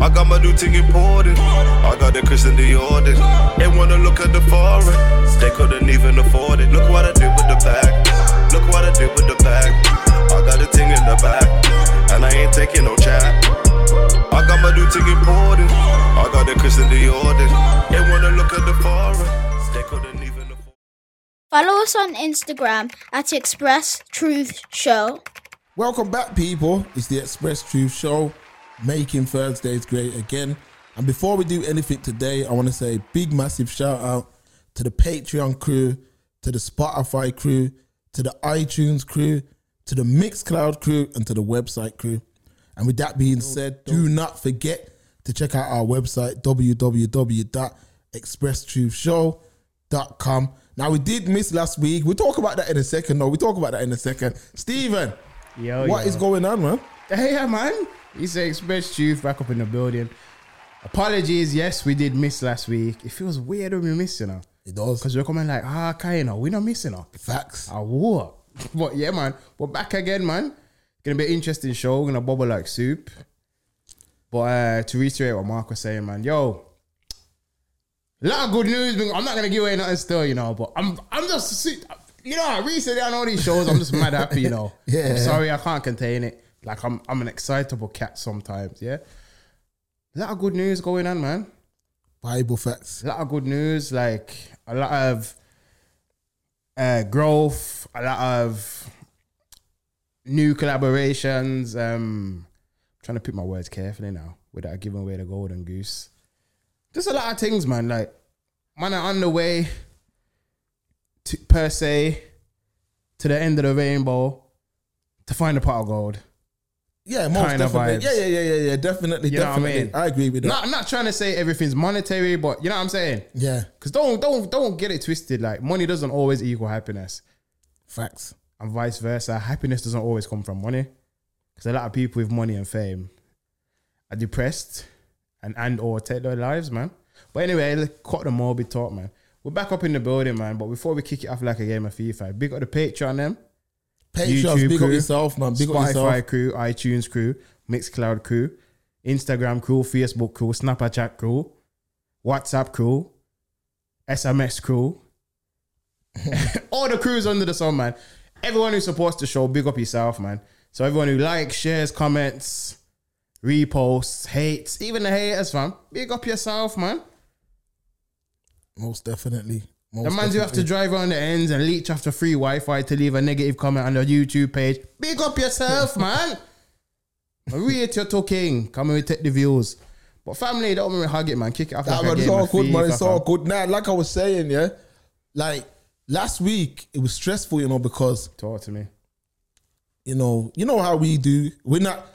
I got my new thing imported. I got the Christian Dior. They wanna look at the foreign. They couldn't even afford it. Look what I did with the bag. Look what I did with the bag. I got the thing in the back. And I ain't taking no chat. I got my new thing imported. I got the Christian Dior. They wanna look at the foreign. They couldn't even afford Follow us on Instagram at Express Truth Show. Welcome back, people. It's the Express Truth Show, making Thursdays great again. And before we do anything today, I want to say big, massive shout out to the Patreon crew, to the Spotify crew, to the iTunes crew, to the Mixcloud crew, and to the website crew. And with that being said, do not forget to check out our website, www.expresstruthshow.com. Now, we did miss last week. We'll talk about that in a second. No, we'll talk about that in a second. Steven, Yo, what yo. is going on, man? Hey, yeah, man. It's said, Express Truth back up in the building. Apologies, yes, we did miss last week. It feels weird when we miss, you know. It does. Because we're coming like, ah, know, we're not missing her. Facts. Ah, what? But yeah, man, we're back again, man. Gonna be an interesting show. Gonna bubble like soup. But uh, to reiterate what Mark was saying, man, yo, a lot of good news. I'm not gonna give away nothing still, you know. But I'm, I'm just, you know, recently on all these shows, I'm just mad happy, you know. Yeah. I'm sorry, I can't contain it. Like I'm, I'm an excitable cat sometimes. Yeah. A lot of good news going on, man Bible facts. a lot of good news, like a lot of uh, growth, a lot of new collaborations. Um, trying to pick my words carefully now without giving away the golden goose. Just a lot of things, man. Like, man, are on the way to per se to the end of the rainbow to find a pot of gold. Yeah, most Kind of definitely. vibes. Yeah, yeah, yeah, yeah, yeah. Definitely, You what I definitely. mean? I agree with that. I'm not trying to say everything's monetary, but you know what I'm saying. yeah, Cause don't don't don't get it twisted. Like money doesn't always equal happiness, facts. and vice versa. Happiness doesn't always come from money. Cause a lot of people with money and fame are depressed and and or take their lives, man. But anyway, let's cut the morbid talk, man. We're back up in the building, man. But before we kick it off like a game of FIFA, big up the Patreon, them, Patreons, YouTube big up crew, yourself, man. Big up Spotify yourself. crew, iTunes crew, Mixcloud crew, Instagram crew, Facebook crew, Snapchat crew, WhatsApp crew, SMS crew, all the crews under the sun, man. Everyone who supports the show, big up yourself, man. So everyone who likes, shares, comments, reposts, hates, even the haters, fam, big up yourself, man. Most definitely. Most The man who have to drive around the ends and leech after free Wi-Fi to leave a negative comment on the YouTube page. Big up yourself, man. Rate your talking. Come and take the views. But family, don't me hug it, man. Kick it off That like it's all good, man. It's all good. Now, like I was saying, yeah, like last week it was stressful, you know, because Talk to me. you know, you know how we do. We're not,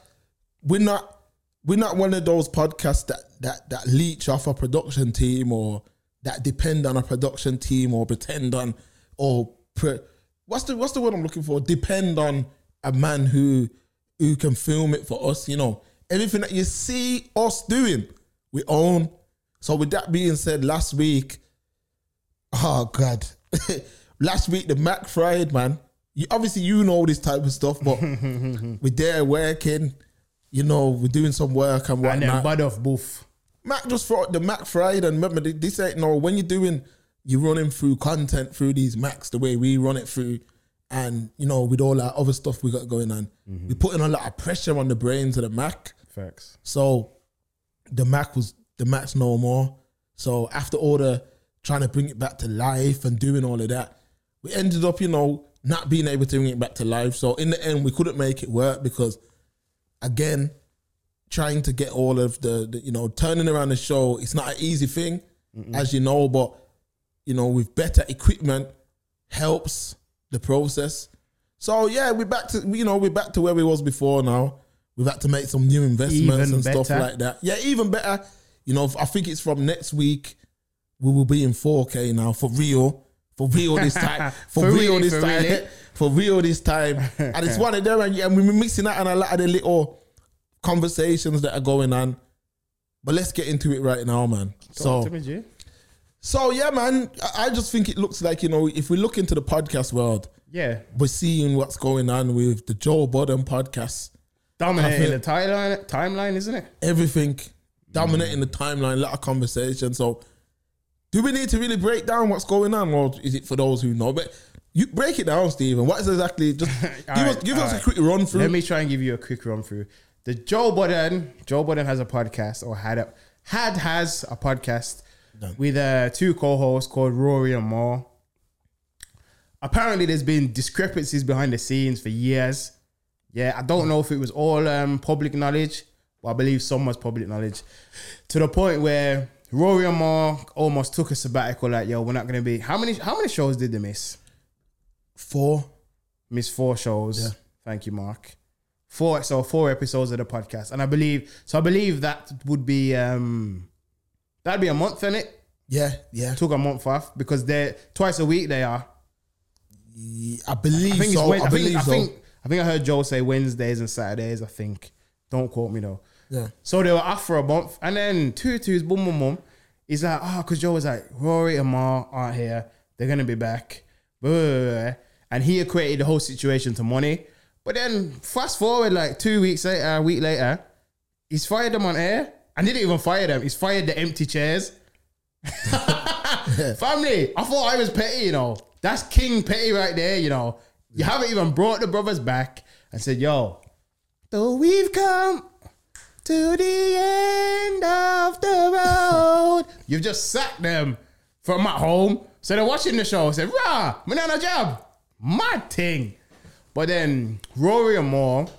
we're not, we're not one of those podcasts that that that leech off a production team or that depend on a production team or pretend on or pre, what's the what's the word I'm looking for? Depend on a man who who can film it for us. You know, everything that you see us doing, we own. So with that being said, last week, oh god, last week the Mac fried man. You, obviously, you know this type of stuff, but we're there working. You know, we're doing some work and And then whatnot. bud off boof. Mac just thought the Mac fried, and remember this ain't no when you're doing, you're running through content through these Macs the way we run it through, and you know with all that other stuff we got going on, mm-hmm. we're putting a lot of pressure on the brains of the Mac. Facts. So the Mac was the Mac's no more. So after all the trying to bring it back to life and doing all of that, we ended up, you know, not being able to bring it back to life. So in the end, we couldn't make it work because, again, trying to get all of the, the you know, turning around the show, it's not an easy thing, as you know, but you know, with better equipment helps the process. So yeah, we're back to you know, we're back to where we was before now. We've had to make some new investments Even and stuff like that. Yeah, even better. You know, I think it's from next week. We will be in 4K now for real. For real this time. For, For real really, this for time. really. For real this time. and it's one of them, and, and we're mixing out on a lot of the little conversations that are going on. But let's get into it right now, man. So, Talk to me, so yeah, man. I- just think it looks like you know, if we look into the podcast world, Yeah. we're seeing what's going on with the Joe Budden podcast. Dominating the timeline, timeline, isn't it? Everything mm. dominating the timeline, a lot of conversation. So, do we need to really break down what's going on, or is it for those who know? But you break it down, Stephen. What is exactly? Just give us, give us a quick run through. Let me try and give you a quick run through. The Joe Budden, Joe Budden has a podcast or had a had has a podcast with uh, two co-hosts called Rory and Mal. Apparently, there's been discrepancies behind the scenes for years. Yeah, I don't know if it was all um, public knowledge, but I believe some was public knowledge. To the point where Rory and Mal almost took a sabbatical. Like, yo, we're not gonna be. How many? How many shows did they miss? Four. Missed four shows. Yeah. Thank you, Mark. Four so four episodes of the podcast. And I believe so I believe that would be um that'd be a month in it. Yeah, yeah. Took a month off because they're twice a week they are. I believe I think so. it's I I, believe think, I so. think I think I heard Joe say Wednesdays and Saturdays, I think. Don't quote me though. yeah. So they were off for a month, and then two twos, boom, boom, boom. He's like, oh, because Joe was like, Rory and Mal aren't here. They're gonna be back. Blah, blah, blah, blah. And he equated the whole situation to money. But then fast forward like two weeks later, a week later, he's fired them on air. And didn't even fire them. He's fired the empty chairs. Family, I thought I was petty, you know. That's King Petty right there, you know. You haven't even brought the brothers back and said, yo, though we've come to the end of the road. You've just sacked them from at home. So they're watching the show. Said, rah, man on a job. Mad thing. But then Rory and Mal,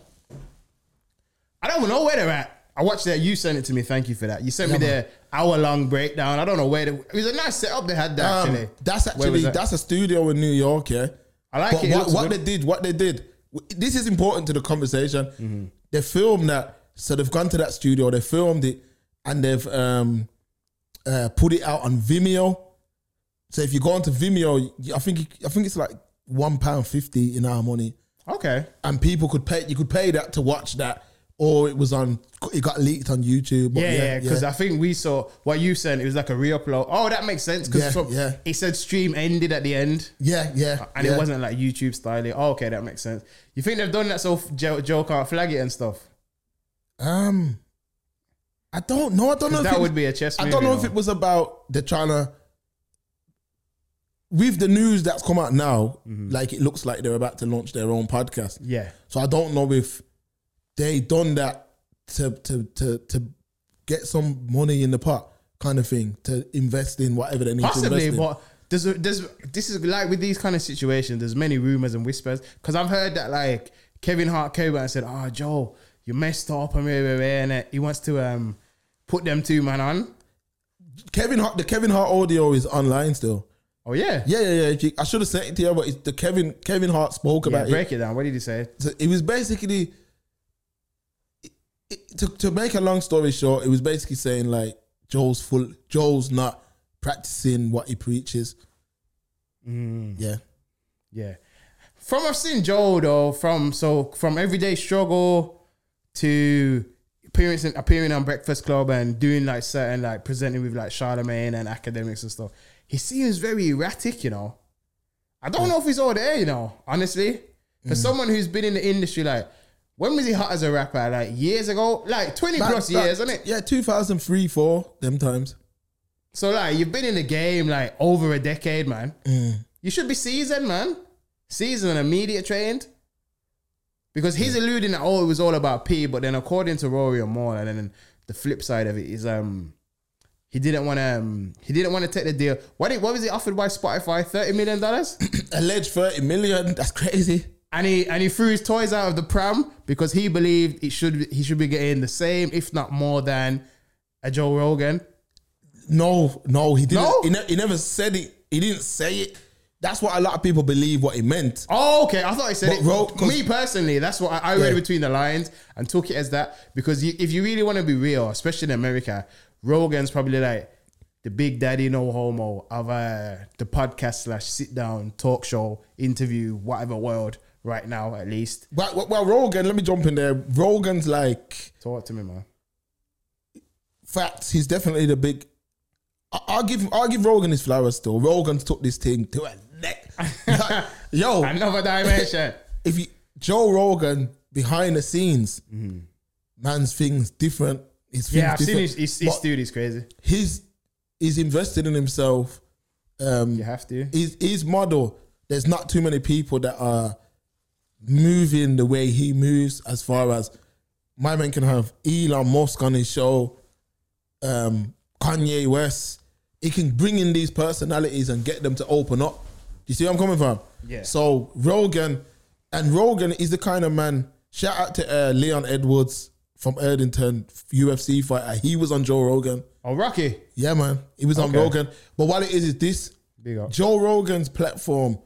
I don't even know where they're at. I watched that. You sent it to me. Thank you for that. You sent me the hour long breakdown. I don't know where. The, it was a nice setup they had there, Um, actually. that's actually that? that's a studio in New York, yeah. I like but it. It What, looks what they did, what they did. This is important to the conversation. Mm-hmm. They filmed that, so they've gone to that studio. They filmed it, and they've um, uh, put it out on Vimeo. So if you go onto Vimeo, I think I think it's like one pound fifty in our money, Okay. and people could pay. You could pay that to watch that, or it was on. It got leaked on YouTube. Yeah, yeah, because I think we saw what you sent. It was like a re-upload. Oh, that makes sense because Yeah, yeah. it said stream ended at the end, yeah, yeah, and yeah. it wasn't like YouTube style. Oh, okay, that makes sense. You think they've done that so Joe, Joe can't flag it and stuff? Um, I don't know. I don't know. If that it would was- be a chess. I don't know if it was about they're trying to. With the news that's come out now, Mm-hmm. like it looks like they're about to launch their own podcast. Yeah, So I don't know if they done that to to to to get some money in the pot, kind of thing, to invest in whatever they need to possibly, invest in. but there's a, there's this is like with these kind of situations. There's many rumors and whispers because I've heard that like Kevin Hart came out and said, "Oh, Joe, you messed up and rah, rah, rah," and he wants to um put them two man on." Kevin Hart, the Kevin Hart audio is online still. Oh yeah, Yeah, yeah, yeah. I should have sent it to you, but it's the Kevin Kevin Hart spoke yeah. about it. Break it down. What did he say? So it was basically it- it- to to make a long story short, it was basically saying like Joel's full Joel's not practicing what he preaches. Mm. Yeah. Yeah. From I've seen Joe though, from so from everyday struggle to appearance appearing on Breakfast Club and doing like certain like presenting with like Charlamagne and academics and stuff. He seems very erratic, you know. I don't know if he's all there, you know, honestly. For Mm. someone who's been in the industry, like when was he hot as a rapper? Like years ago? Like 20 Back- plus back- years, isn't it? Yeah, 2003, 4, them times. So like you've been in the game like over a decade, man. Mm. You should be seasoned, man. Seasoned and media trained. Because he's alluding that oh it was all about P, but then according to Rory and Mal, and then the flip side of it is um he didn't want to um, he didn't want to take the deal. What did, what was he offered by Spotify? Thirty million dollars, Alleged 30 million. That's crazy. and he and he threw his toys out of the pram because he believed it should he should be getting the same, if not more than a Joe Rogan. No, no, he didn't. No? He, ne- he never said it. He didn't say it. That's what a lot of people believe what he meant. Oh, okay. I thought he said But it. Ro- me personally, that's what I, I read Yeah. between the lines and took it as that because you, if you really want to be real, especially in America, Rogan's probably like the big daddy no homo of uh, the podcast slash sit down talk show interview whatever world right now at least. Well, well, Rogan, let me jump in there. Rogan's like Talk to me, man. facts. He's definitely the big. I- I'll give I'll give Rogan his flowers still. Rogan's took this thing to a neck. Like, Yo, Another dimension. if you Joe Rogan behind the scenes, Mm-hmm. man's things different. His Yeah, I've seen his, his, his studio is crazy. He's he's invested in himself. Um, You have to. his his model. There's not too many people that are moving the way he moves. As far as my man can have Elon Musk on his show, um, Kanye West. He can bring in these personalities and get them to open up. Do you see where I'm coming from? Yeah. So Rogan, and Rogan is the kind of man. Shout out to uh, Leon Edwards from Erdington, UFC fighter. He was on Joe Rogan. Oh, Rocky. Yeah, man. He was on Okay. Rogan. But what it is is this Big up. Joe Rogan's platform,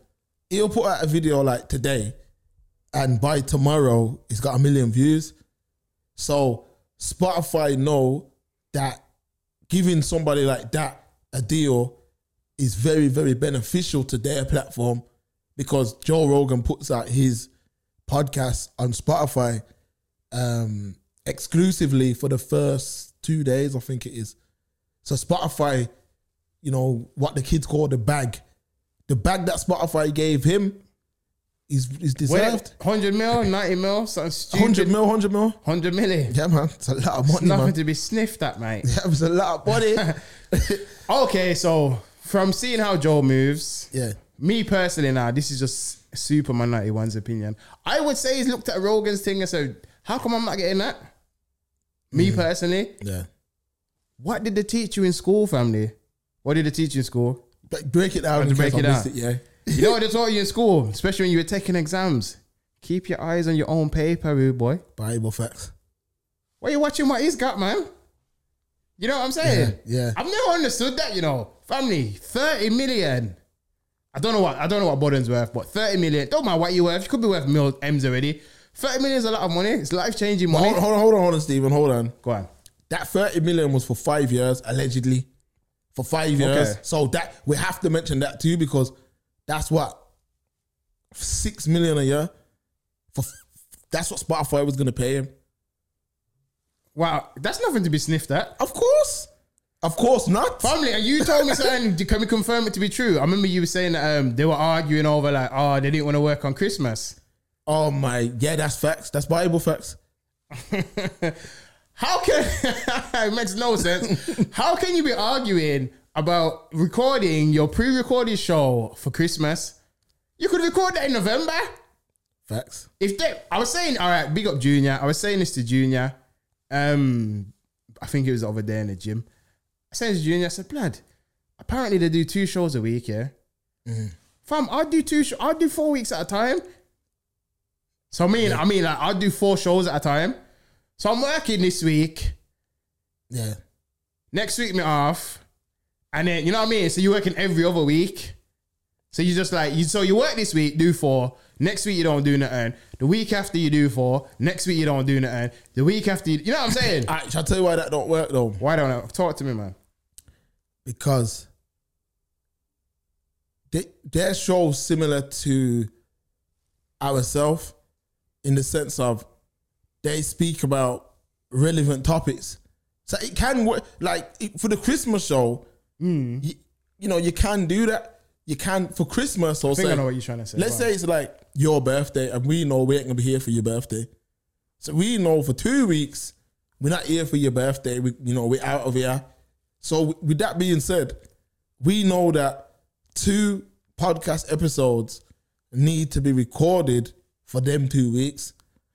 he'll put out a video like today, and by tomorrow, it's got a million views. So Spotify know that giving somebody like that a deal is very, very beneficial to their platform because Joe Rogan puts out his podcast on Spotify um, exclusively for the first two days, I think it is. So Spotify, you know, what the kids call the bag. The bag that Spotify gave him is is deserved. Wait, 100 mil, 90 mil, something stupid. 100 mil, 100 mil. 100 million. Yeah, man. It's a lot of money, Nothing man. to be sniffed at, mate. Yeah, it was a lot of money. Okay, so from seeing how Joe moves, yeah. me personally now, this is just Superman 91's opinion. I would say he's looked at Rogan's thing and said, How come I'm not getting that? Me personally, Yeah. what did they teach you in school, family? What did they teach you in school? But break it down. break it down. yeah. You know what they taught you in school, especially when you were taking exams? Keep your eyes on your own paper, rude boy. Bible facts. Why you watching what he's got, man? You know what I'm saying? Yeah, yeah. I've never understood that, you know. Family, 30 million. I don't know what I don't know what Budden's worth, but 30 million. Don't matter what you're worth. You could be worth mil M's already. 30 million is a lot of money. It's life changing money. Hold, hold on, hold on, hold on, Stephen. Hold on. Go on. That 30 million was for five years, allegedly. For five years. Okay. So that we have to mention that too because that's what six million a year. For that's what Spotify was gonna pay him. Wow, that's nothing to be sniffed at. Of course. Of course not. Family, and you told me something. Can we confirm it to be true? I remember you were saying that um, they were arguing over like, oh, they didn't want to work on Christmas. Oh my yeah, that's facts. That's Bible facts. How can it makes no sense? How can you be arguing about recording your pre-recorded show for Christmas? You could record that in November. Facts. If they, I was saying, all right, big up Junior. I was saying this to Junior. Um, I think it was over there in the gym. I said to Junior, I said, "Blood, apparently they do two shows a week, yeah. Fam, I'll do two. Sh- I'll do four weeks at a time. So I mean, I mean, like, I'll do four shows at a time. So I'm working this week. Yeah. Next week me off, and then you know what I mean. So you're working every other week. So you just like you. So you work this week, do four. Next week you don't do nothing. The week after you do four. Next week you don't do nothing. The week after you, you know what I'm saying? Alright, shall I tell you why that don't work though? Why don't I talk to me, man? because they, their show similar to ourselves in the sense of they speak about relevant topics. So it can work like it- for the Christmas show. Hmm. You, you know, you can do that. You can for Christmas or say, I know what you're trying to say. let's say it's like your birthday, and we know we ain't gonna be here for your birthday. So we know for two weeks we're not here for your birthday. We, you know, we're out of here. So with that being said, we know that two podcast episodes need to be recorded for them two weeks.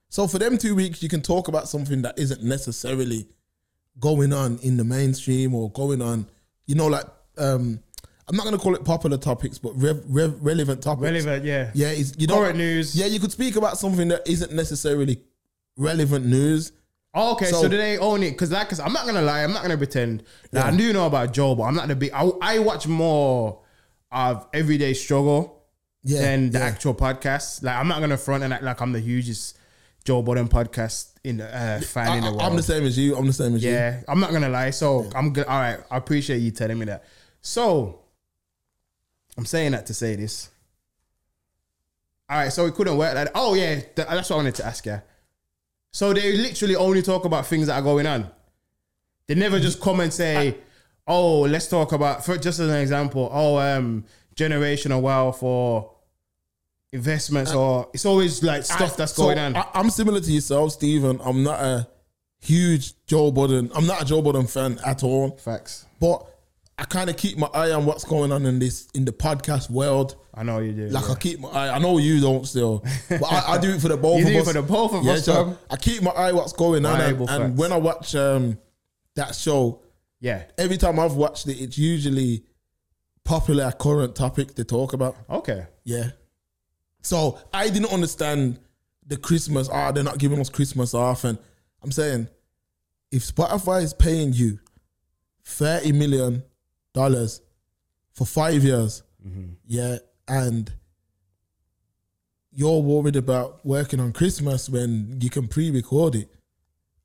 So for them two weeks, you can talk about something that isn't necessarily going on in the mainstream or going on, you know, like um, I'm not gonna call it popular topics, but rev, rev, relevant topics. relevant, yeah. Yeah, it's, you know, Current news. Yeah, you could speak about something that isn't necessarily relevant news. Oh, okay, so, So- do they own it? Because like, i I'm not gonna lie, I'm not gonna pretend. Like, I do know about Joe, but I'm not the big. I, I watch more of Everyday Struggle Yeah, than the yeah. actual podcast. Like, I'm not gonna front and act like I'm the hugest Joe Budden podcast in the uh, fan I, in the world. I'm the same as you. I'm the same as you. Yeah, I'm not gonna lie. So I'm good. All right, I appreciate you telling me that. So I'm saying that to say this. All right, so it couldn't work like that. Oh yeah, th- that's what I wanted to ask you. So they literally only talk about things that are going on. They never just come and say, "Oh, let's talk about." For just as an example, oh, um, generational wealth or investments, or it's always like stuff that's going on. I, I'm similar to yourself, Stephen. I'm not a huge Joe Budden. I'm not a Joe Budden fan at all, Facts. but I kind of keep my eye on what's going on in this in the podcast world. I know you do. Like yeah. I keep my eye. I know you don't still, but I, I do it for the both You of do it for the both of us, so. I keep my eye what's going on, and, and when I watch um, that show, yeah. every time I've watched it, it's usually popular current topic to talk about. Okay. Yeah. So I didn't understand the Christmas. Ah, they're not giving us Christmas off, and I'm saying, if Spotify is paying you thirty million dollars for five years, yeah, and you're worried about working on Christmas when you can pre-record it,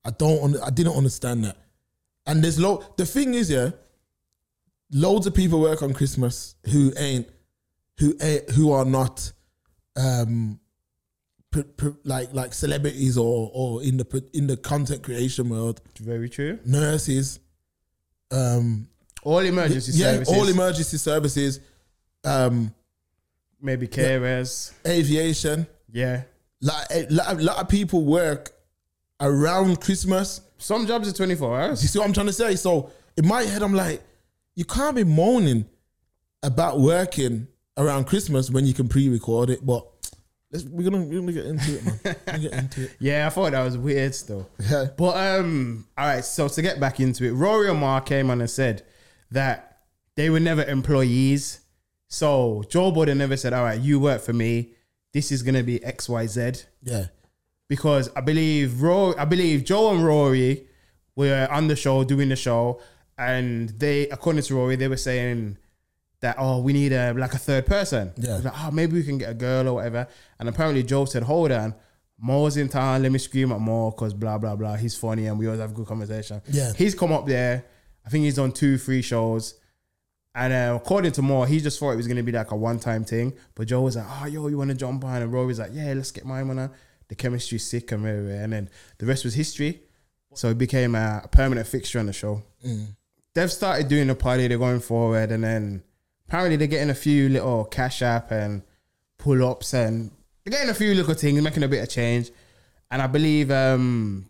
I don't. I didn't understand that. And there's lo. The thing is, yeah, loads of people work on Christmas who ain't who ain't, who are not um pr- pr- like like celebrities or or in the pr- in the content creation world Very true. nurses um All emergency yeah services. all emergency services um maybe carers. aviation Yeah. like a lot, of- lot of people work around christmas Some jobs are 24 hours. you see what i'm trying to say so in my head i'm like you can't be moaning about working around christmas when you can pre-record it but let's, we're gonna we're gonna get into it man get into it Yeah, I thought that was weird still. yeah But um, all right. So to get back into it, Rory Mark came on and said that they were never employees. So Joe Budden never said, "All right, you work for me. This is gonna be X, Y, Z." yeah Because I believe Rory, I believe Joe and Rory were on the show doing the show, and they, according to Rory, they were saying that oh, we need a like a third person. Yeah. Like, oh, maybe we can get a girl or whatever. And apparently Joe said, hold on. Mal's in town. Let me scream at Mo because blah blah blah. He's funny and we always have good conversation. Yeah. he's come up there. I think he's done two, three shows. And uh, according to Mo, he just thought it was gonna be like a one-time thing. But Joe was like, "Oh, yo, you want to jump on?" And Rory's like, "Yeah, let's get mine on." her." The chemistry's sick and rare. and then the rest was history. So it became a permanent fixture on the show. They've started doing the party. They're going forward, and then apparently they're getting a few little cash app and pull ups, and they're getting a few little things, making a bit of change. And I believe um,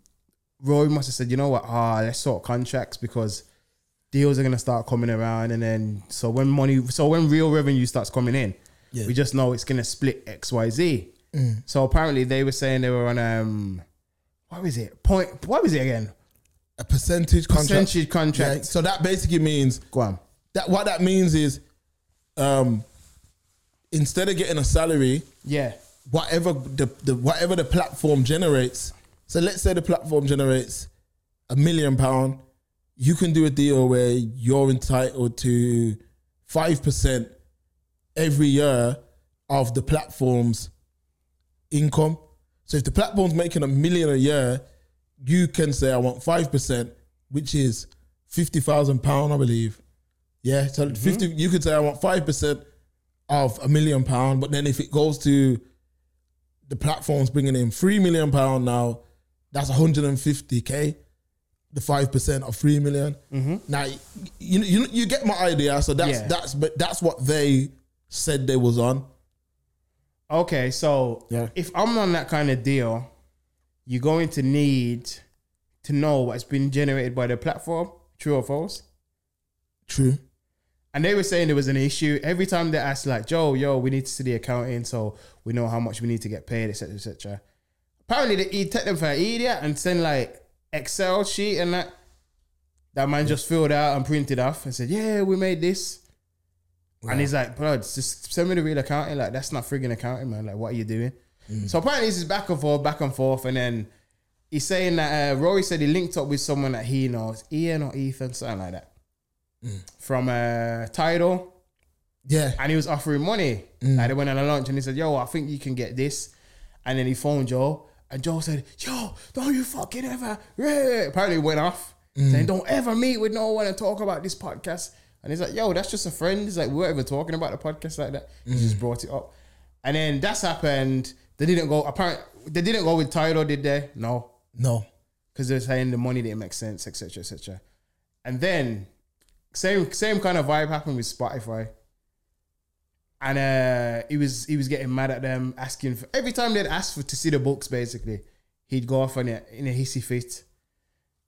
Roy must have said, "You know what? Ah, let's sort contracts because." deals are gonna start coming around, and then so when money, so when real revenue starts coming in, Yeah. we just know it's gonna split X Y Z. So apparently they were saying they were on um, what was it? Point? What was it again? a percentage contract. Percentage contract. Yeah, so that basically means Go on. that what that means is um instead of getting a salary, Yeah. whatever the, the whatever the platform generates. So let's say the platform generates a million pound, you can do a deal where you're entitled to five percent every year of the platform's income. So if the platform's making a million a year, you can say I want five percent, which is fifty thousand pound, I believe. Yeah, so mm-hmm. fifty. You could say I want five percent of a million pound, but then if it goes to the platform's bringing in three million pound now, that's 150k. The five percent of three million. Mm-hmm. Now you, you you get my idea. So that's Yeah. that's but that's what they said they was on. Okay, so Yeah. if I'm on that kind of deal, you're going to need to know what's been generated by the platform, true or false. True. And they were saying there was an issue every time they asked, like, Joe, yo, we need to see the accounting so we know how much we need to get paid, etc., etc. Apparently, they he take them for an idiot and send like Excel sheet and that. That man just filled out and printed off and said, "Yeah, we made this." And he's like, "Bro, just send me the real accounting. Like, that's not frigging accounting, man. Like, what are you doing?" So apparently, this is back and forth, back and forth, and then he's saying that uh, Rory said he linked up with someone that he knows, Ian or Ethan, something like that, Mm. from uh, Tidal Yeah. and he was offering money. Mm. Like they went on a lunch and he said, Yo, I think you can get this. And then he phoned Joe, and Joe said, Yo, don't you fucking ever. Yeah. Apparently, went off mm. saying, Don't ever meet with no one and talk about this podcast. And he's like, Yo, that's just a friend. He's like, We weren't even talking about the podcast like that. He just brought it up. And then that's happened. They didn't go, apparently, they didn't go with Tidal, did they? No No. because they're saying the money didn't make sense, etc., etc. And then same same kind of vibe happened with Spotify. And uh, he was he was getting mad at them, asking for every time they'd ask for to see the books. Basically, he'd go off on it in a hissy fit,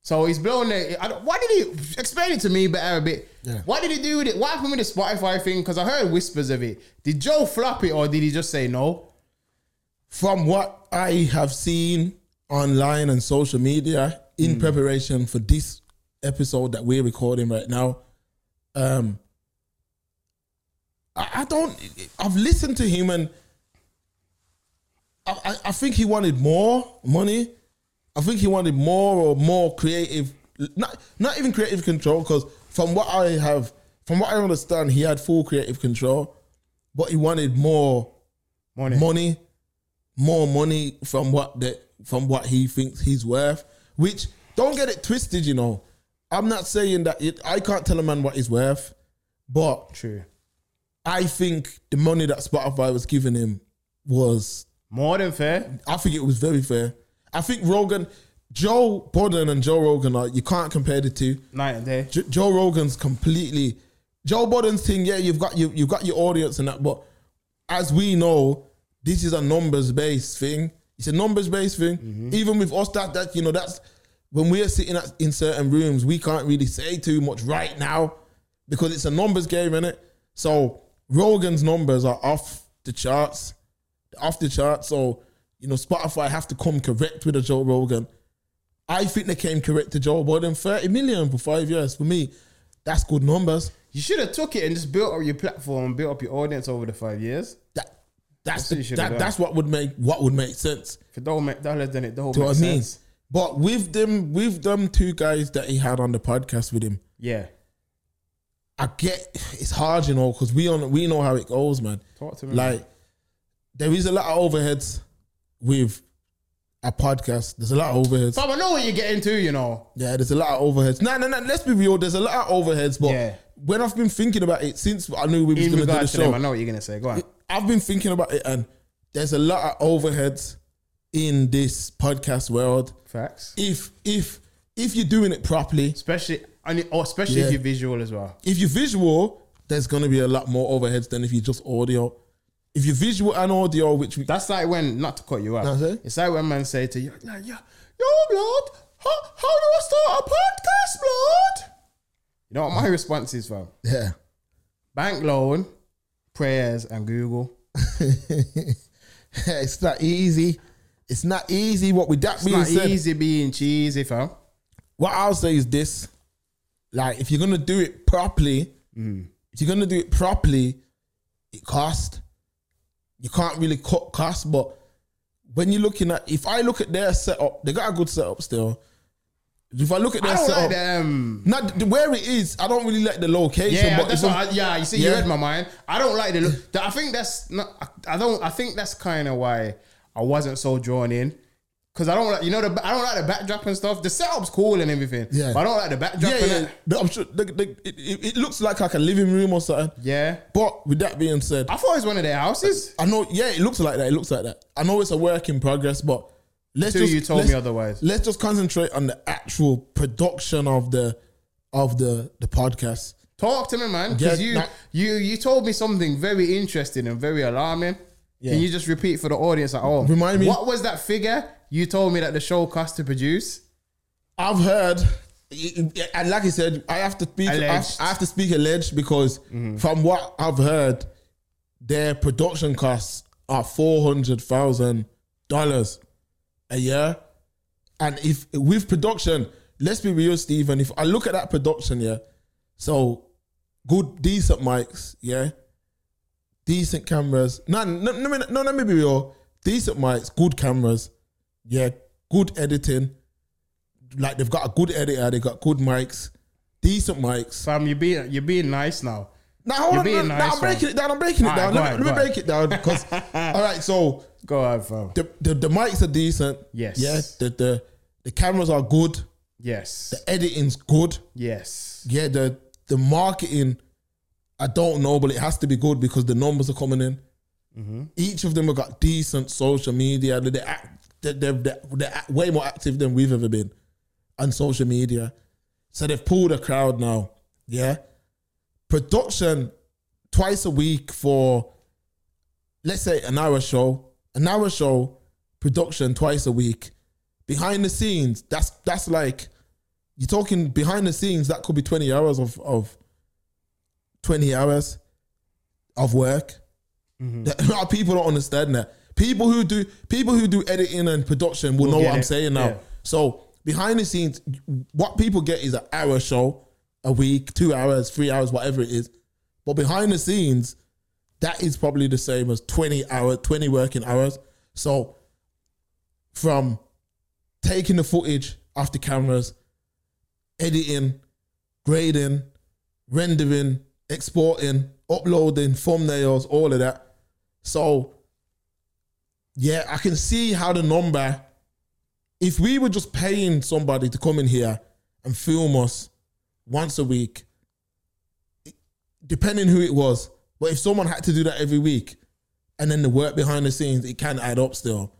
So he's blown it. I don't- Why did he explain it to me better a bit? Yeah. What did he do with it? What happened with the Spotify thing? Because I heard whispers of it. Did Joe flop it or did he just say no? From what I have seen online and social media in preparation for this episode that we're recording right now, um, I, I don't. I've listened to him and I, I, I think he wanted more money. I think he wanted more or more creative, not not even creative control. Because from what I have, from what I understand, he had full creative control, but he wanted more Money. money, more money from what the from what he thinks he's worth. Which don't get it twisted, you know. I'm not saying that it, I can't tell a man what he's worth, but True. I think the money that Spotify was giving him was More than fair. I think it was very fair. I think Rogan, Joe Budden and Joe Rogan are you can't compare the two. Night and day. J- Joe Rogan's completely Joe Budden's thing. Yeah, you've got you you've got your audience and that, but as we know, this is a numbers based thing. It's a numbers based thing. Mm-hmm. Even with us, that that you know that's when we're sitting at, in certain rooms, we can't really say too much right now because it's a numbers game, innit? So Rogan's numbers are off the charts, off the charts. So you know, Spotify have to come correct with a Joe Rogan. I think they came correct to Joe Budden. 30 million for five years. For me, that's good numbers. You should have took it and just built up your platform built up your audience over the five years. That that's That's what the, that, that's what would make what would make sense. If it don't make dollars, then it don't Do make what I mean? But with them, with them two guys that he had on the podcast with him, Yeah. I get it's hard, you know, because we on we know how it goes, man. Talk to me. Like there is a lot of overheads with a podcast. There's a lot of overheads. Fam, I know what you're getting to, you know. Yeah, there's a lot of overheads. No, no, no. Let's be real. There's a lot of overheads, but Yeah. when I've been thinking about it since I knew we was going to do the show, them, I know what you're gonna say. Go on. I've been thinking about it, and there's a lot of overheads in this podcast world. Facts. If if if you're doing it properly, Especially and or especially Yeah. if you're visual as well. if you're visual, there's going to be a lot more overheads than if you're just audio. If you're visual and audio, which we, That's like when not to cut you out. It. It's like when man say to you, like, yo, yo, blood, how, how do I start a podcast, blood? You know what my response is, fam? yeah, Bank loan, prayers, and Google. it's not easy. It's not easy. What with that It's being not said, easy being cheesy, fam. what I'll say is this: like, if you're gonna do it properly, if you're gonna do it properly, it costs. You can't really cut costs, but when you're looking at, if I look at their setup, they got a good setup still. If I look at their I setup, like them. not the- where it is, I don't really like the location. Yeah, but that's what I'm- yeah, you see, you Yeah. read my mind. I don't like the look. I think that's not. I- I don't. I think that's kind of why I wasn't so drawn in. Cause I don't like, you know, the I don't like the backdrop and stuff. The setup's cool and everything. Yeah. but I don't like the backdrop. yeah, yeah. The- I'm sure the, the, it, it, looks like like a living room or something. yeah. But with that being said, I thought it was one of their houses. I know, yeah, it looks like that. It looks like that. I know it's a work in progress, but let's just you told me otherwise. Let's just concentrate on the actual production of the of the the podcast. Talk to me, man. Because Yeah, you nah. you you told me something very interesting and very alarming. Yeah. Can you just repeat for the audience at home? Remind me. What was that figure you told me that the show cost to produce? I've heard, and like I said, I have to speak. I have, Alleged. I have to speak alleged because mm-hmm. from what I've heard, their production costs are four hundred thousand dollars a year, and if with production, let's be real, Stephen. If I look at that production, yeah, so good, decent mics, yeah, decent cameras. No, no, no, no, no, let me be real. Decent mics, good cameras, yeah, good editing like they've got a good editor, they got good mics, decent mics. Sam, you're being you're being nice now. Now hold You're on, being no, nice, I'm breaking it down. I'm breaking it down. Let, me, let me break it down because all right. So Go ahead, fam. the, the the mics are decent. Yes. Yeah. The the the cameras are good. Yes. The editing's good. Yes. Yeah. The the marketing, I don't know, but it has to be good because the numbers are coming in. Mm-hmm. Each of them have got decent social media. They're, they're, act- they're, they're, they're, they're way more active than we've ever been on social media. So they've pulled a crowd now. Yeah. Production twice a week for, let's say, an hour show. An hour show, production twice a week. Behind the scenes, that's that's like you're talking behind the scenes. That could be twenty hours of of twenty hours of work. Mm-hmm. Lot of people don't understand that. People who do people who do editing and production will know get what I'm saying now. yeah. So behind the scenes, what people get is an hour show a week, two hours, three hours, whatever it is. But behind the scenes, that is probably the same as 20 hour, 20 working hours. So from taking the footage off the cameras, editing, grading, rendering, exporting, uploading, thumbnails, all of that. So yeah, I can see how the number if we were just paying somebody to come in here and film us once a week, depending who it was, but if someone had to do that every week, and then the work behind the scenes, it can add up still.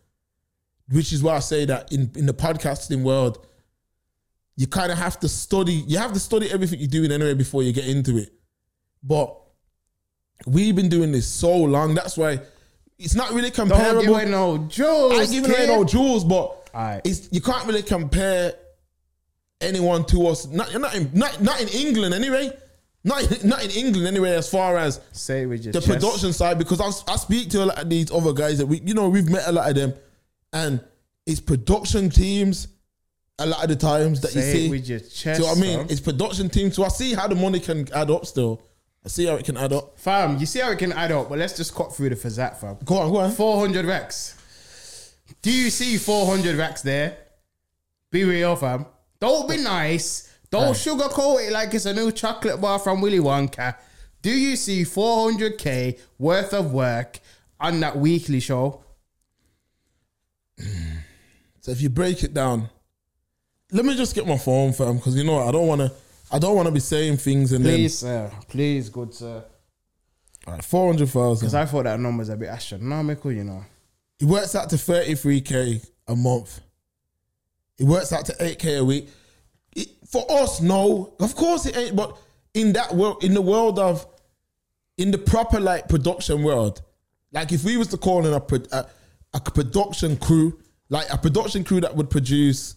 Which is why I say that in, in the podcasting world, you kind of have to study, you have to study everything you're doing anyway before you get into it. But we've been doing this so long, that's why it's not really Don't comparable. give away no jewels. I giving away no jewels, but Alright. it's you can't really compare anyone to us. Not not in not, not in England anyway. Not not in England anyway. As far as Say it with your the chest. production side, because I, I speak to a lot of these other guys that we you know we've met a lot of them, and it's production teams. A lot of the times that you Say see, it with your chest. so I mean, it's production teams. So I see how the money can add up. Still, I see how it can add up. fam, you see how it can add up, but let's just cut through the Fazat, fam. Go on, go on. 400 racks. Do you see 400 racks there? Be real, fam. Don't be nice. Don't sugarcoat it like it's a new chocolate bar from Willy Wonka. Do you see 400k worth of work on that weekly show? So if you break it down, let me just get my phone, fam, because you know what, I don't want to. I don't want to be saying things and Please, sir. Please, good sir. then all right, four hundred Because thousand. I thought that number's a bit astronomical, you know. It works out to thirty three k a month. It works out to eight k a week. It, for us, no, of course it ain't. But in that world, in the world of, in the proper like production world, like if we was to call in a pro- a, a production crew, like a production crew that would produce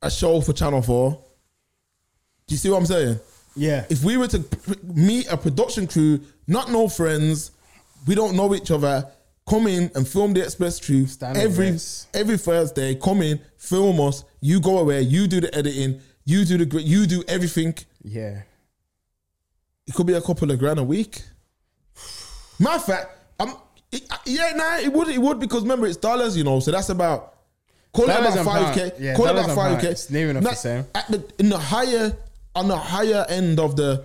a show for Channel Four. Do you see what I'm saying? Yeah. if we were to meet a production crew, not no friends, we don't know each other, come in and film the Express Truth Standard every every Thursday. Come in, film us. You go away. You do the editing. You do the you do everything. Yeah. It could be a couple of grand a week. Matter of fact, I'm it, uh, yeah, nah, it would it would because remember it's dollars, you know, so that's about call Dollars it about five k. Yeah, call it about five k. It's near enough the same. At the in the higher on the higher end of the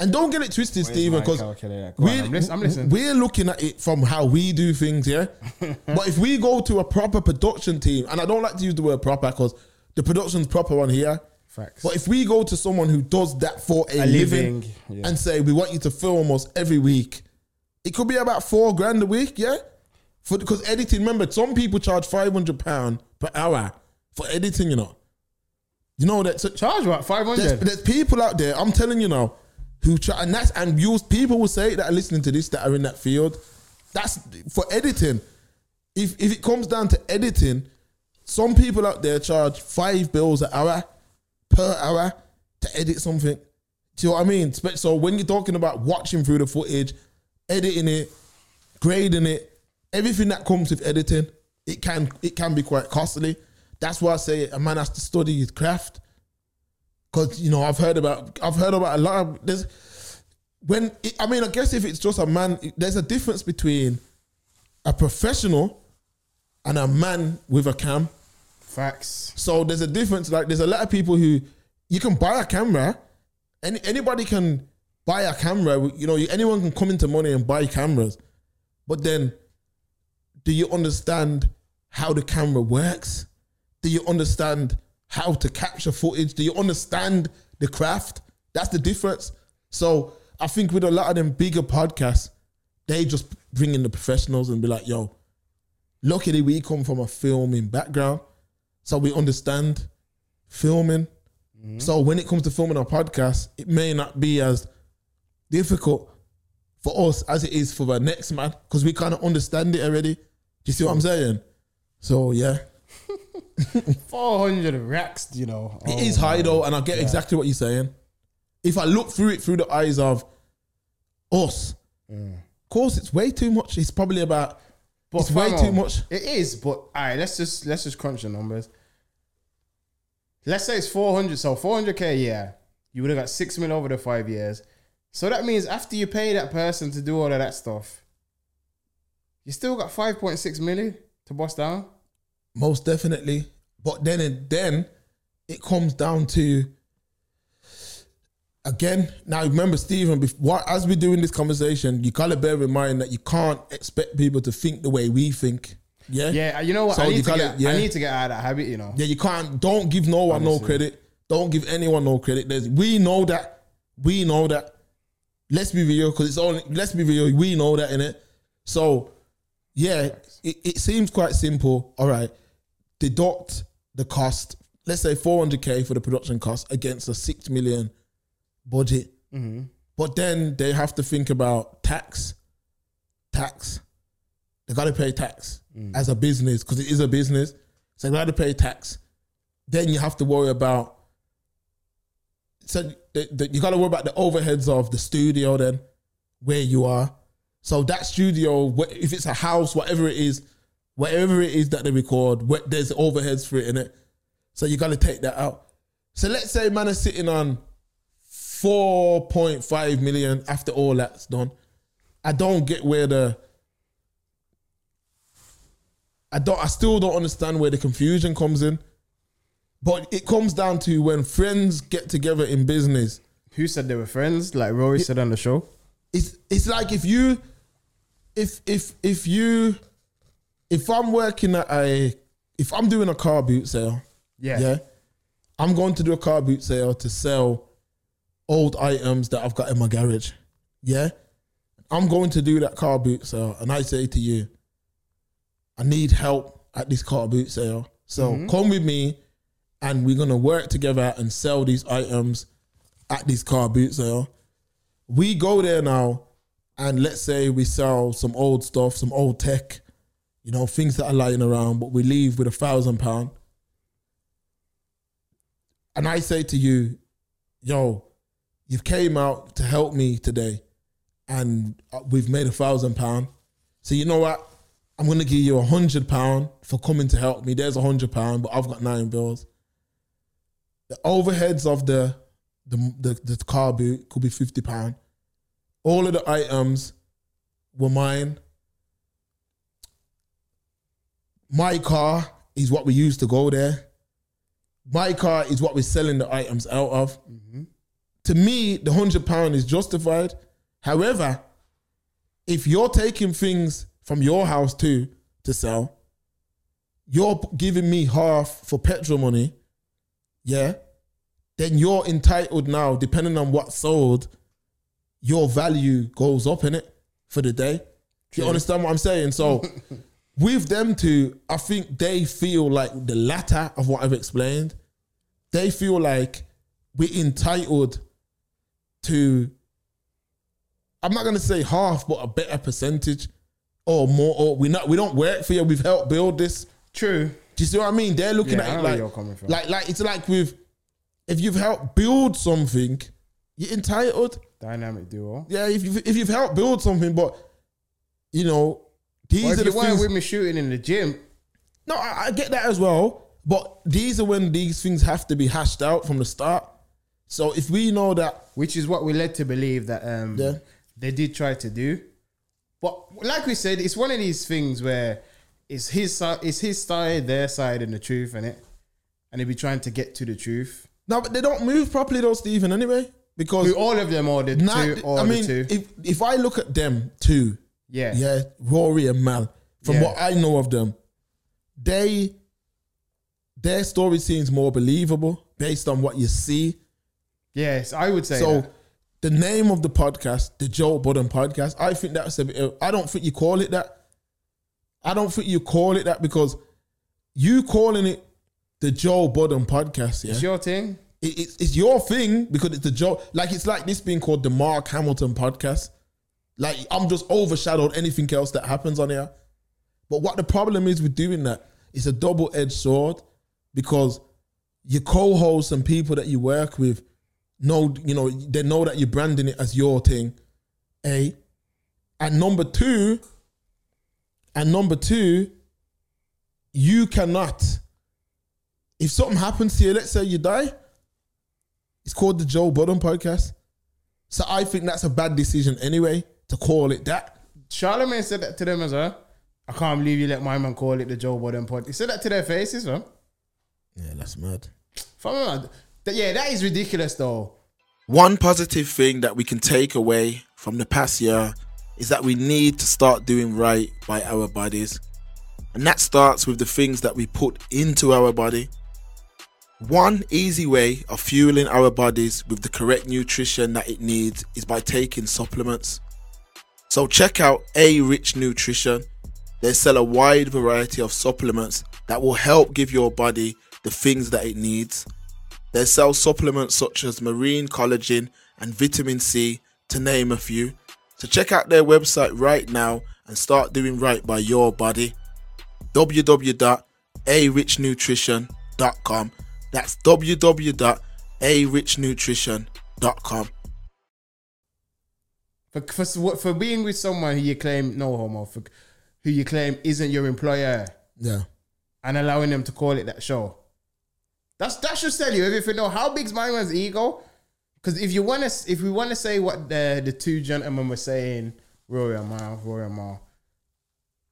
and don't get it twisted, Stephen, because calculator? Go on, we're, I'm lis- I'm listening. we're looking at it from how we do things, yeah. but if we go to a proper production team, and I don't like to use the word proper because the production's proper on here. Facts. But if we go to someone who does that for a, A living, living, yeah. and say we want you to film us every week, it could be about four grand a week, yeah. For because editing, remember, some people charge five hundred pound per hour for editing. You know, you know that. Charge what? 500? there's, there's people out there. I'm telling you now, who try and that's and use people will say that are listening to this that are in that field. That's for editing. If if it comes down to editing, some people out there charge five bills an hour per hour to edit something. Do you know what I mean? So when you're talking about watching through the footage, editing it, grading it, everything that comes with editing, it can it can be quite costly. That's why I say a man has to study his craft. Cause you know I've heard about I've heard about a lot of there's when it, I mean I guess if it's just a man there's a difference between a professional and a man with a cam. Facts. So there's a difference. Like there's a lot of people who you can buy a camera, and anybody can buy a camera. You know, anyone can come into money and buy cameras, but then, do you understand how the camera works? Do you understand how to capture footage? Do you understand the craft? That's the difference. So I think with a lot of them bigger podcasts, they just bring in the professionals and be like, "Yo, luckily we come from a filming background." so we understand filming. Mm-hmm. So when it comes to filming a podcast, it may not be as difficult for us as it is for the next man because we kind of understand it already. Do you see what I'm saying? So yeah, Four hundred racks, you know. It Oh is high though, and I get exactly what you're saying. If I look through it through the eyes of us, Mm. of course, it's way too much. It's probably about. But it's way too much. It is, but all right, let's just let's just crunch the numbers. Let's say it's four hundred, so four hundred k a year. You would have got six mil over the five years. So that means after you pay that person to do all of that stuff, you still got five point six million to bust down. Most definitely. But then it then it comes down to again. Now remember, Stephen, bef- what as we're doing this conversation, you gotta bear in mind that you can't expect people to think the way we think. Yeah. Yeah, uh, you know what? So I need to gotta- get yeah. I need to get out of that habit. You know. Yeah, you can't. Don't give no one no credit. Don't give anyone no credit. There's, we know that. We know that. Let's be real, because it's only. Let's be real. We know that in it. So, yeah, it, it seems quite simple. All right, deduct the cost. Let's say 400k for the production cost against a six million budget. Mm-hmm. But then they have to think about tax. Tax. They got to pay tax mm. as a business because it is a business. So they got to pay tax. Then you have to worry about. So the, the, you got to worry about the overheads of the studio. Then where you are. So that studio, if it's a house, whatever it is, whatever it is that they record, wh- there's overheads for it in it. So you got to take that out. So let's say man is sitting on 4.5 million after all that's done. I don't get where the I don't I still don't understand where the confusion comes in. But it comes down to when friends get together in business. Who said they were friends? Like Rory said on the show. It's it's like if you if if if you if I'm working at a if I'm doing a car boot sale, Yeah. yeah, I'm going to do a car boot sale to sell old items that I've got in my garage. Yeah. I'm going to do that car boot sale and I say to you, I need help at this car boot sale. So mm-hmm. come with me and we're gonna work together and sell these items at this car boot sale. We go there now and let's say we sell some old stuff, some old tech, you know, things that are lying around, but we leave with a thousand pound. And I say to you, yo, you've came out to help me today and uh, we've made a thousand pound. So you know what? I'm gonna give you a hundred pound for coming to help me. There's a hundred pound, but I've got nine bills. The overheads of the the the, the car boot could be fifty pound. All of the items were mine. My car is what we used to go there. My car is what we're selling the items out of. Mm-hmm. To me, the hundred pound is justified. However, if you're taking things from your house too to sell, you're giving me half for petrol money, yeah, then you're entitled now, depending on what sold, your value goes up in it for the day. Do you understand what I'm saying? So with them two, I think they feel like the latter of what I've explained. They feel like we're entitled to I'm not gonna say half, but a better percentage or more. Or we not we don't work for you. We've helped build this. True. Do you see what I mean? They're looking Yeah, at it like, you're coming from. like like it's like with if you've helped build something, you're entitled. Dynamic duo. Yeah, if you've if you've helped build something, but you know these Or are if the weren't things. with me shooting in the gym, no, I, I get that as well. But these are when these things have to be hashed out from the start. So if we know that, which is what we led to believe that um, Yeah. they did try to do. But like we said, it's one of these things where it's his side, it's his side, their side, and the truth, and it, and they be trying to get to the truth. no, but they don't move properly though, Stephen. Anyway, because all of them or the Nah, two or I mean, if if I look at them two, yeah. yeah, Rory and Mal, from Yeah. what I know of them, they their story seems more believable based on what you see. Yes, I would say so that. the name of the podcast, the Joe Budden podcast, I think that's a bit. I don't think you call it that. I don't think you call it that because you calling it the Joe Budden podcast. Yeah, It's your thing. it, it's, it's your thing because it's the Joe. Like it's like this being called the Mark Hamilton podcast. Like I'm just overshadowed anything else that happens on here. But what the problem is with doing that it's a double edged sword because your co-hosts and people that you work with know you know they know that you're branding it as your thing. A and number two, and number two, you cannot. If something happens to you, let's say you die, it's called the Joe Budden podcast. So I think that's a bad decision anyway to call it that. Charlamagne said that to them as well. I can't believe you let my man call it the Joe Budden pod. He said that to their faces, man. Yeah, that's mad. Fam, yeah, that is ridiculous though. One positive thing that we can take away from the past year is that we need to start doing right by our bodies. And that starts with the things that we put into our body. One easy way of fueling our bodies with the correct nutrition that it needs is by taking supplements. So check out A Rich Nutrition. They sell a wide variety of supplements that will help give your body the things that it needs. They sell supplements such as marine collagen and vitamin C, to name a few. So check out their website right now and start doing right by your body. www.arichnnutrition.com. That's www.arichnnutrition.com. For, for for being with someone who you claim no homo, for, who you claim isn't your employer, Yeah. and allowing them to call it that show. That's that should tell you everything. Know how big's my man's ego? Because if you want to, if we want to say what the the two gentlemen were saying, Rory and Mal, Rory and Mal,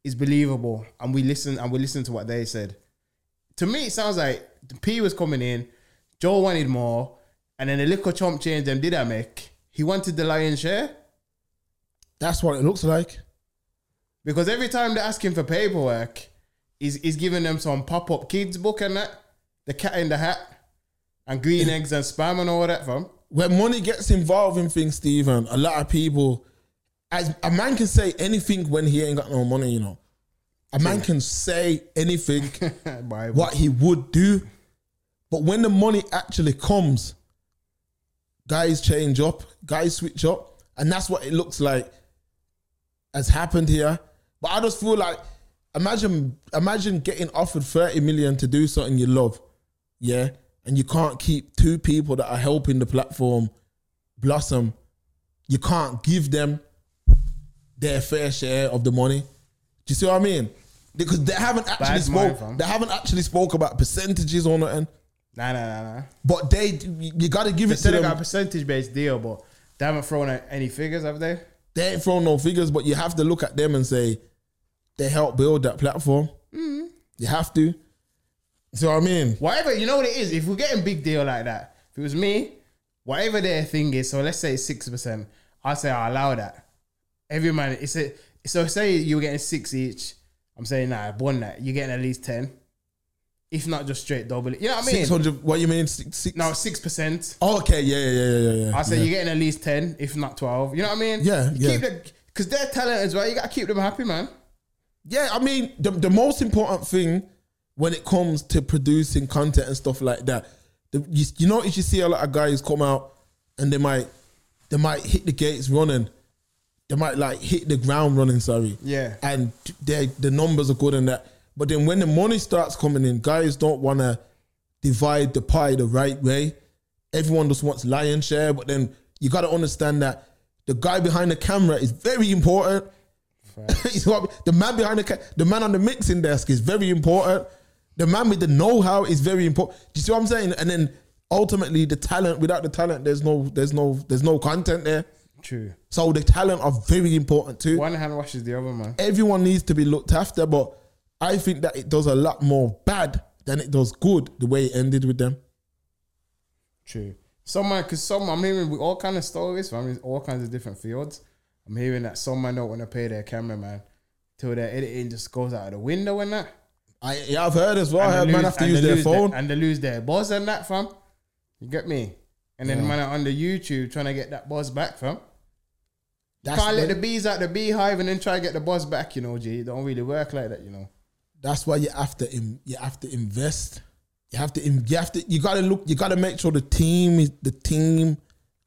is believable, and we listen and we listen to what they said. To me, it sounds like the P was coming in, Joe wanted more, and then the little chomp change them did I make? He wanted the lion's share. That's what it looks like. Because every time they're asking for paperwork, he's, he's giving them some pop up kids book and that, the cat in the hat, and green eggs and spam and all that, fam. When money gets involved in things, Stephen, a lot of people, as a man can say anything when he ain't got no money, you know. A man can say anything what he would do, but when the money actually comes, guys change up, guys switch up, and that's what it looks like has happened here. But I just feel like imagine imagine getting offered 30 million to do something you love, yeah, and you can't keep two people that are helping the platform blossom. You can't give them their fair share of the money. Do you see what I mean? Because they haven't actually Bad spoke. fam. They haven't actually spoke about percentages or nothing. Nah, nah, nah, nah. But they, you got to give They it to said they got a them. percentage based deal, but they haven't thrown out any figures, have they? They ain't throwing no figures, but you have to look at them and say they help build that platform. Mm-hmm. You have to. What I mean? Whatever, you know what it is? If we're getting big deal like that, if it was me, whatever their thing is, so let's say 6%, I'll say I allow that. Every man, it's a, so say you're getting six each. I'm saying, nah, one that. You're getting at least 10. If not just straight double it. You know what I mean? Six hundred. What you mean? Six. six No, 6%. Oh, okay. Yeah. Yeah. Yeah. Yeah. yeah I say yeah. you're getting at least 10, if not 12. You know what I mean? Yeah, You yeah. Keep the, Because they're talent as well. You got to keep them happy, man. Yeah, I mean, the, the most important thing when it comes to producing content and stuff like that, the, you, you notice you see a lot of guys come out and they might they might hit the gates running, they might like hit the ground running. Sorry, Yeah. and they the numbers are good and that. But then when the money starts coming in, guys don't want to divide the pie the right way. Everyone just wants lion share, but then you got to understand that the guy behind the camera is very important. You know what I mean? the man behind the ca- the man on the mixing desk is very important. The man with the know-how is very important. Do you see what I'm saying? And then ultimately, the talent. Without the talent, there's no, there's no, there's no content there. True. So the talent are very important too. One hand washes the other, man. Everyone needs to be looked after, but I think that it does a lot more bad than it does good. The way it ended with them. True. Some Someone, because some, I'm hearing with all kind of stories from all kinds of different fields. I'm hearing that some man don't want to pay their cameraman till their editing just goes out of the window and that. I yeah, I've heard as well. I heard they man lose- have to use their lose phone. and they lose their buzz and that, fam. You get me? And then Yeah. man are on the YouTube trying to get that buzz back, fam. That's Can't let the- the bees out the beehive and then try to get the buzz back, you know, G. It don't really work like that, you know. That's why you have to im- you have to invest. You have to im- you have to you gotta look. You gotta make sure the team is the team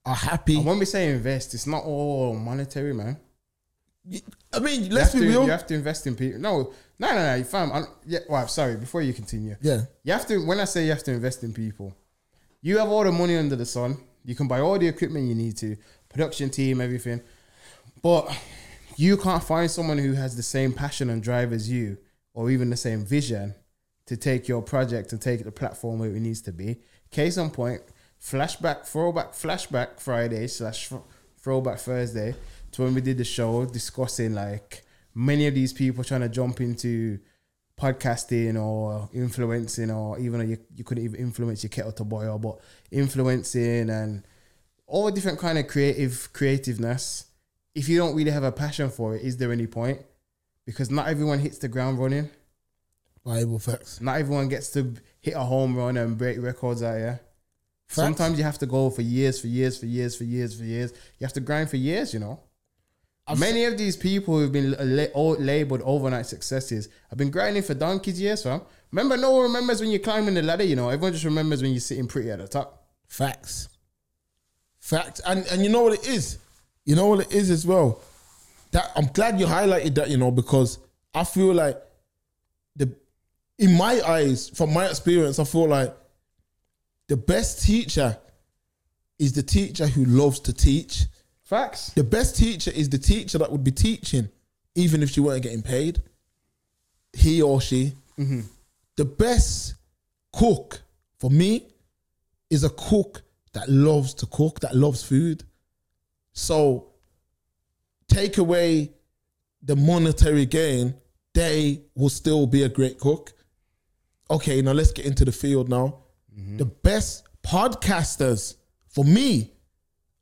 are happy. And when we say invest, it's not all monetary, man. I mean, You let's be to, real. You have to invest in people. No, no, no, no, fam. I'm, yeah, well, sorry. Before you continue, Yeah. you have to. When I say you have to invest in people, you have all the money under the sun. You can buy all the equipment you need to, production team, everything, but you can't find someone who has the same passion and drive as you, or even the same vision to take your project and take to the platform where it needs to be. Case on point, flashback, throwback, flashback Friday slash throwback Thursday to when we did the show discussing like many of these people trying to jump into podcasting or influencing or even you, you couldn't even influence your kettle to boil, but influencing and all different kind of creative creativeness. If you don't really have a passion for it, is there any point? Because not everyone hits the ground running. Bible facts. Not everyone gets to hit a home run and break records out here. Sometimes you have to go for years, for years, for years, for years, for years. You have to grind for years, you know. Many of these people who've been labeled overnight successes have been grinding for donkeys years, fam. Remember, no one remembers when you're climbing the ladder, you know. Everyone just remembers when you're sitting pretty at the top. Facts. Facts. And and you know what it is? You know what it is as well? That I'm glad you highlighted that, you know, because I feel like the in my eyes, from my experience, I feel like the best teacher is the teacher who loves to teach. Facts. The best teacher is the teacher that would be teaching, even if she weren't getting paid. He or she. Mm-hmm. The best cook for me is a cook that loves to cook, that loves food. So take away the monetary gain, they will still be a great cook. Okay, now let's get into the field now. The best podcasters for me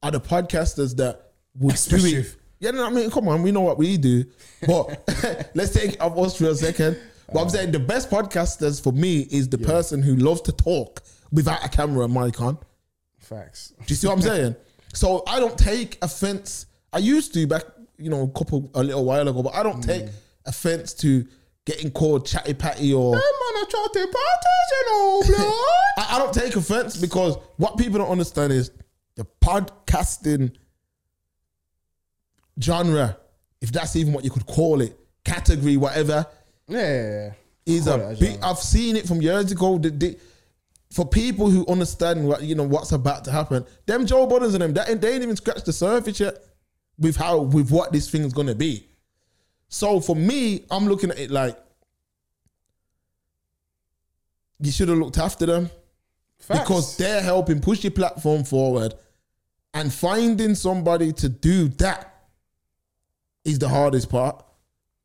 are the podcasters that would do it. Yeah, no, I mean, come on, we know what we do. But let's take up us for a second. But I'm saying the best podcasters for me is the person who loves to talk without a camera and mic on. Facts. Do you see what I'm saying? So I don't take offense. I used to back, you know, a couple a little while ago, but I don't take mm. offense to getting called chatty patty or man, a chatty parties, you know, blood. I, I don't take offense because what people don't understand is the podcasting genre, if that's even what you could call it, category, whatever, yeah. is Call a it a big. genre. I've seen it from years ago. The, the, for people who understand what you know what's about to happen, them Joe Buddens and them, that, they ain't even scratched the surface yet with how with what this thing's gonna be. So for me, I'm looking at it like you should have looked after them Facts. because they're helping push your platform forward, and finding somebody to do that is the hardest part.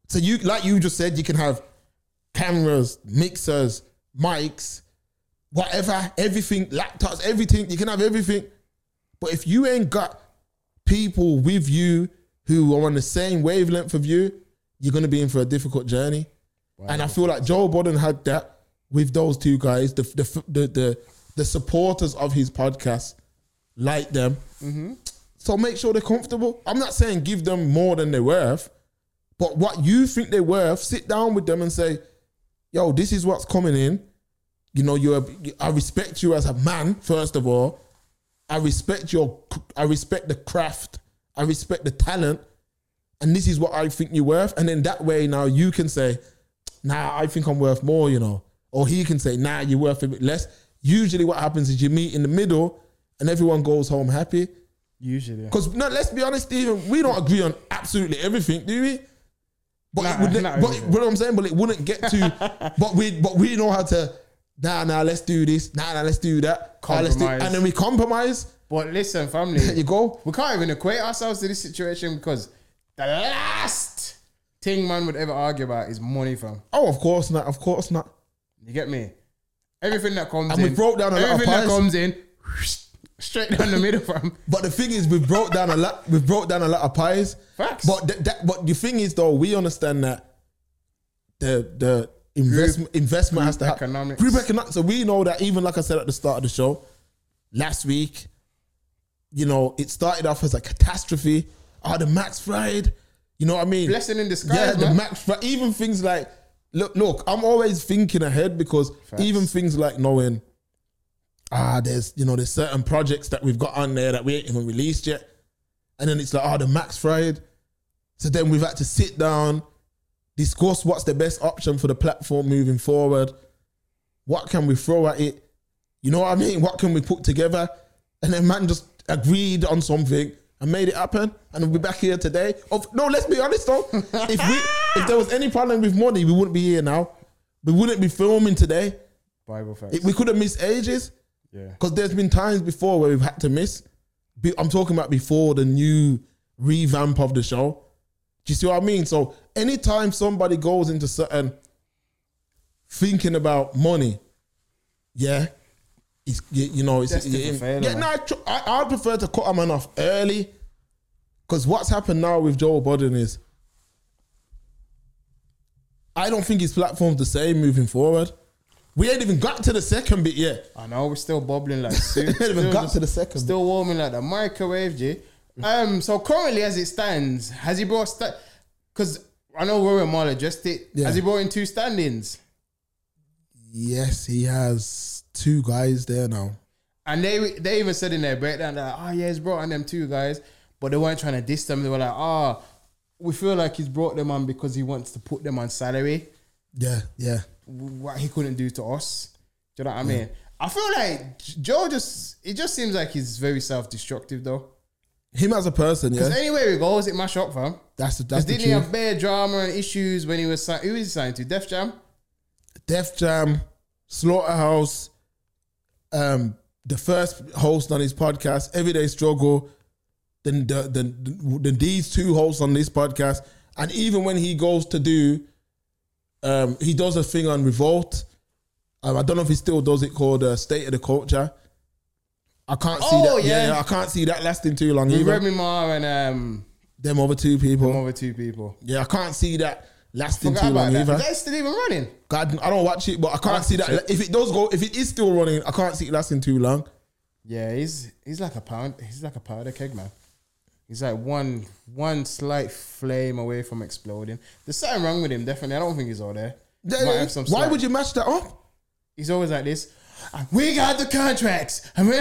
So you, like you just said, you can have cameras, mixers, mics, whatever, everything, laptops, everything. You can have everything, but if you ain't got people with you who are on the same wavelength of you, you're gonna be in for a difficult journey. And I feel like Joe Budden had that with those two guys, the the the the, the supporters of his podcast, like them. Mm-hmm. So make sure they're comfortable. I'm not saying give them more than they're worth, but what you think they're worth, sit down with them and say, "Yo, this is what's coming in." You know, you're. I respect you as a man, first of all. I respect your. I respect the craft. I respect the talent, and this is what I think you're worth. And then that way, now you can say, "Nah, I think I'm worth more," you know, or he can say, "Nah, you're worth a bit less." Usually, what happens is you meet in the middle, and everyone goes home happy. Usually. Because no, let's be honest, Stephen, we don't agree on absolutely everything, do we? But Nah, it wouldn't, not but everything. what I'm saying, but it wouldn't get to. but we, but we know how to. Nah, nah, let's do this. Nah, nah, let's do that. Ah, let's do, Compromise. and then we compromise. But listen, family. You go. We can't even equate ourselves to this situation because the last thing man would ever argue about is money, fam. Oh, of course not. Of course not. You get me? Everything that comes And in, we broke down a lot of pies. everything that pies. comes in, straight down the middle, fam. But the thing is, we broke down a lot. We broke down a lot of pies. Facts. But th- that, but the thing is, though, we understand that the the investment investment has to group happen. economics. Group economics. So we know that even like I said at the start of the show, last week, you know, it started off as a catastrophe. Oh, the max fried. You know what I mean? Blessing in disguise, Yeah, the man. max fried. Even things like look, look. I'm always thinking ahead because Facts. even things like knowing. Ah, there's you know there's certain projects that we've got on there that we ain't even released yet, and then it's like oh the max fried, So then we've had to sit down, discuss what's the best option for the platform moving forward. What can we throw at it? You know what I mean? What can we put together? And then man just agreed on something and made it happen. And we're back here today. Of no, let's be honest though. if we if there was any problem with money, we wouldn't be here now. We wouldn't be filming today. Bible facts. It- we could have missed ages. yeah. Because there's been times before where we've had to miss. Be- I'm talking about before the new revamp of the show. Do you see what I mean? So anytime somebody goes into certain thinking about money, yeah, it's you, you know it's yeah. No, I, tr- I I'd prefer to cut a man off early. Because what's happened now with Joe Budden is, I don't think his platform's the same moving forward. We ain't even got to the second bit yet. I know we're still bubbling like soup. ain't even Still got just- to the second. Still warming like the microwave, G. Um, so currently as it stands, has he brought because I know Rory Marley just it. Yeah. Has he brought in two standings? Yes, he has two guys there now. And they they even said in their breakdown that oh yeah, he's brought on them two guys, but they weren't trying to diss them. They were like, oh, we feel like he's brought them on because he wants to put them on salary, Yeah, yeah. what he couldn't do to us. Do you know what I mean? I feel like Joe just it just seems like he's very self destructive though. Him as a person, yeah. Because anywhere he goes, it mash up, fam. That's the Because that's the didn't he truth. have bare drama and issues when he was signed? Who was he signed to? Def Jam? Def Jam, Slaughterhouse, um, the first host on his podcast, Everyday Struggle, then the, the, the, then these two hosts on this podcast, and even when he goes to do, um, he does a thing on Revolt. Um, I don't know if he still does it called uh, State of the Culture. I can't see Oh, that. Yeah. yeah. I can't see that lasting too long With either. Remy Ma and um, Them other two people. them other two people. Yeah, I can't see that lasting Forgot too long that. either. Is that still even running? God, I don't watch it, but I can't see that. If it does go, if it is still running, I can't see it lasting too long. Yeah, he's he's like a pound. He's like a powder keg, man. He's like one one slight flame away from exploding. There's something wrong with him. Definitely, I don't think he's all there. Might have some Why slight- would you match that up? He's always like this. We got the contracts, and we're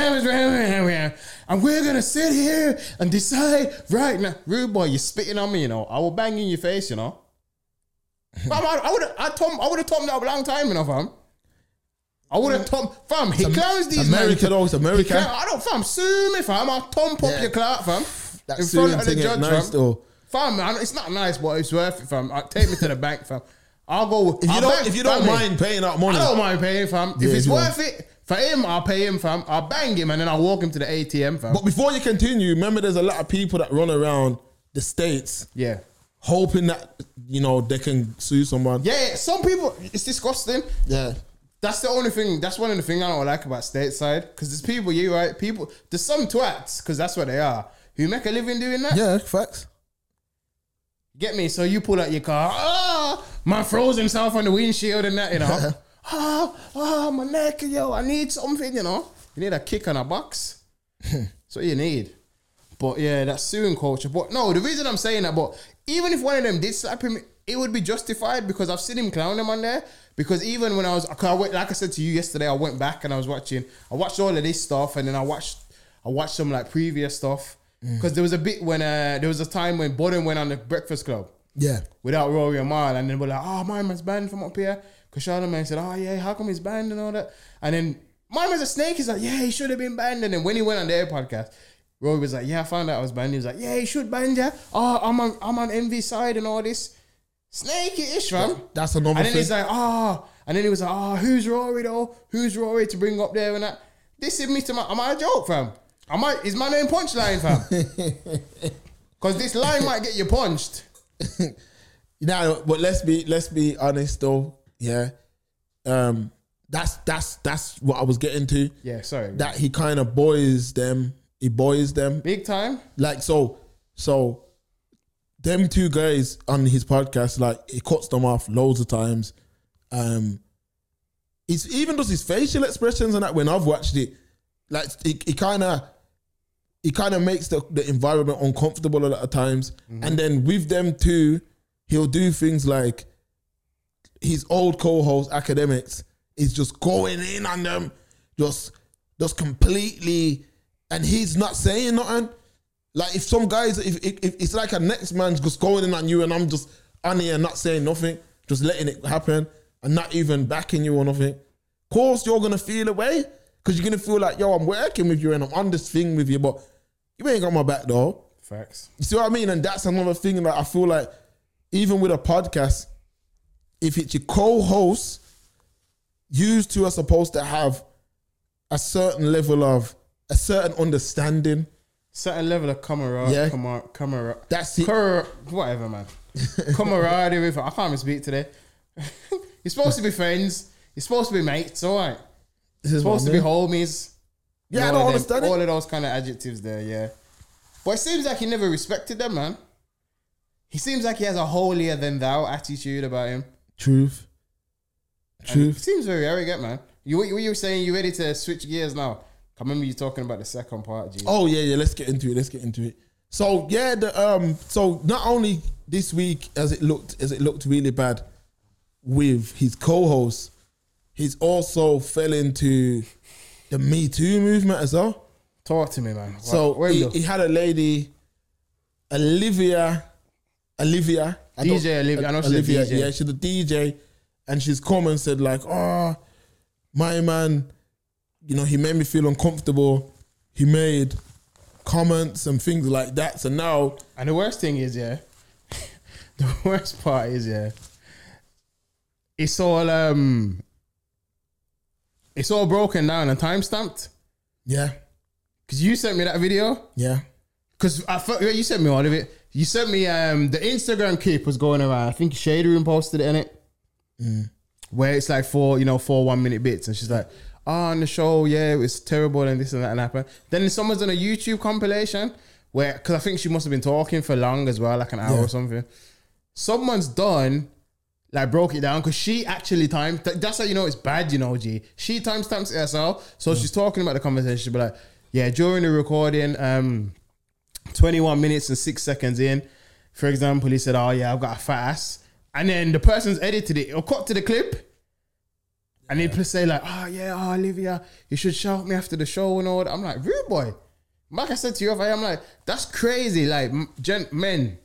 gonna sit here and decide right now. Rude boy, you're spitting on me, you know. I will bang you in your face, you know. Fam, I, I would have, I told, I would have told him that a long time, you know, fam. I would have told, fam. He clowns these America though, it's America. clown- I don't, fam. Sue me, fam. I'll thump up Yeah. your clout, fam. That in front of the judge, nice fam. though. Fam, man, it's not nice, but it's worth it, fam. Uh, Take me to the bank, fam. I'll go. If you I'll don't, if you don't family. mind paying out money, I don't mind paying, fam. Yeah, if it's if worth it for him, I'll pay him, fam. I'll bang him and then I'll walk him to the ATM, fam. but before you continue, remember there's a lot of people that run around the states yeah. hoping that you know they can sue someone. Yeah, some people, it's disgusting. yeah. That's the only thing, that's one of the things I don't like about stateside. Because there's people, you right? People, there's some twats, because that's what they are, who make a living doing that. Yeah, facts. Get me? So you pull out your car, ah, man frozen himself on the windshield and that, you know. ah, ah, my neck, yo, I need something, you know. You need a kick on a box. That's what you need. But yeah, that's suing culture. But no, the reason I'm saying that, but even if one of them did slap him, it would be justified because I've seen him clown him on there. Because even when I was, I went, like I said to you yesterday, I went back and I was watching. I watched all of this stuff, and then I watched, I watched some like previous stuff. Because there was a bit when uh, there was a time when Budden went on the Breakfast Club Yeah. without Rory and Mal, and then we're like, oh, my man's banned from up here. Because Charlamagne said, oh, yeah, how come he's banned and all that? And then my man's a snake. He's like, yeah, he should have been banned. And then when he went on their podcast, Rory was like, yeah, I found out I was banned. He was like, yeah, he should ban you. Oh, I'm on, I'm on envy side and all this. Snakey-ish, fam. That's another thing. And then thing. he's like, oh, and then he was like, oh, who's Rory though? Who's Rory to bring up there and that? This is me to my, am I a joke, fam? Am I, is my name punchline, fam? Because this line might get you punched. Now, but let's be let's be honest though. Yeah. Um. That's that's that's what I was getting to. Yeah, sorry. That he kind of boys them. He boys them. Big time. Like so, so them two guys on his podcast, like he cuts them off loads of times. Um, it's even does his facial expressions and that when I've watched it, like he, he kind of he kind of makes the, the environment uncomfortable a lot of times. And then with them too, he'll do things like his old co-host Akademiks is just going in on them, just just completely, and he's not saying nothing. Like if some guys, if, if, if it's like a next man's just going in on you and I'm just on here not saying nothing, just letting it happen and not even backing you or nothing. Of course, you're gonna feel away because you're gonna feel like, yo, I'm working with you and I'm on this thing with you, but you ain't got my back though. Facts. You see what I mean? And that's another thing that I feel like, even with a podcast, if it's your co-host, you two are supposed to have a certain level of a certain understanding. Certain level of camaraderie. Yeah. Camar- camar- That's it. Camar- whatever, man. camaraderie. I can't even speak today. You're supposed to be friends. You're supposed to be mates, all right. This is supposed to be homies. Yeah, I don't them- understand All it. of those kind of adjectives there, yeah. But it seems like he never respected them, man. He seems like he has a holier than thou attitude about him. Truth. Truth. seems very arrogant, man. You what you were saying? You ready to switch gears now? I remember you talking about the second part, G. Oh yeah, yeah. Let's get into it. Let's get into it. So yeah, the um. So not only this week as it looked as it looked really bad with his co-host, he's also fell into the Me Too movement as well. Talk to me, man. So he, he had a lady, Olivia, Olivia, I DJ Olivia. I know she's a Olivia, DJ. yeah, she's a DJ, and she's come and said like, "Oh, my man, you know, he made me feel uncomfortable. He made comments and things like that. So now, And the worst thing is, yeah, the worst part is, yeah, it's all um, it's all broken down and time stamped. yeah, Cause you sent me that video. yeah, Cause I thought you sent me all of it. You sent me um the Instagram clip was going around. I think Shade Room posted it in it, Mm. where it's like four, you know, four one minute bits, and she's like, "Oh, on the show, yeah, it was terrible and this and that and happened." Then someone's done a YouTube compilation where, because I think she must have been talking for long as well, like an hour Yeah. or something. Someone's done. Like broke it down because she actually timed. th- That's how you know it's bad, you know. G. She timestamps it herself, so she's talking about the conversation. She'll like, "Yeah, during the recording, um, 21 minutes and six seconds in, for example, he said, Oh, yeah, I've got a fat ass. And then the person's edited it or cut to the clip. And they just say, like, oh yeah, oh, Olivia, you should shout me after the show and all that. I'm like, rude boy. Like I said to you, if I am like, that's crazy. Like, m- gen- men,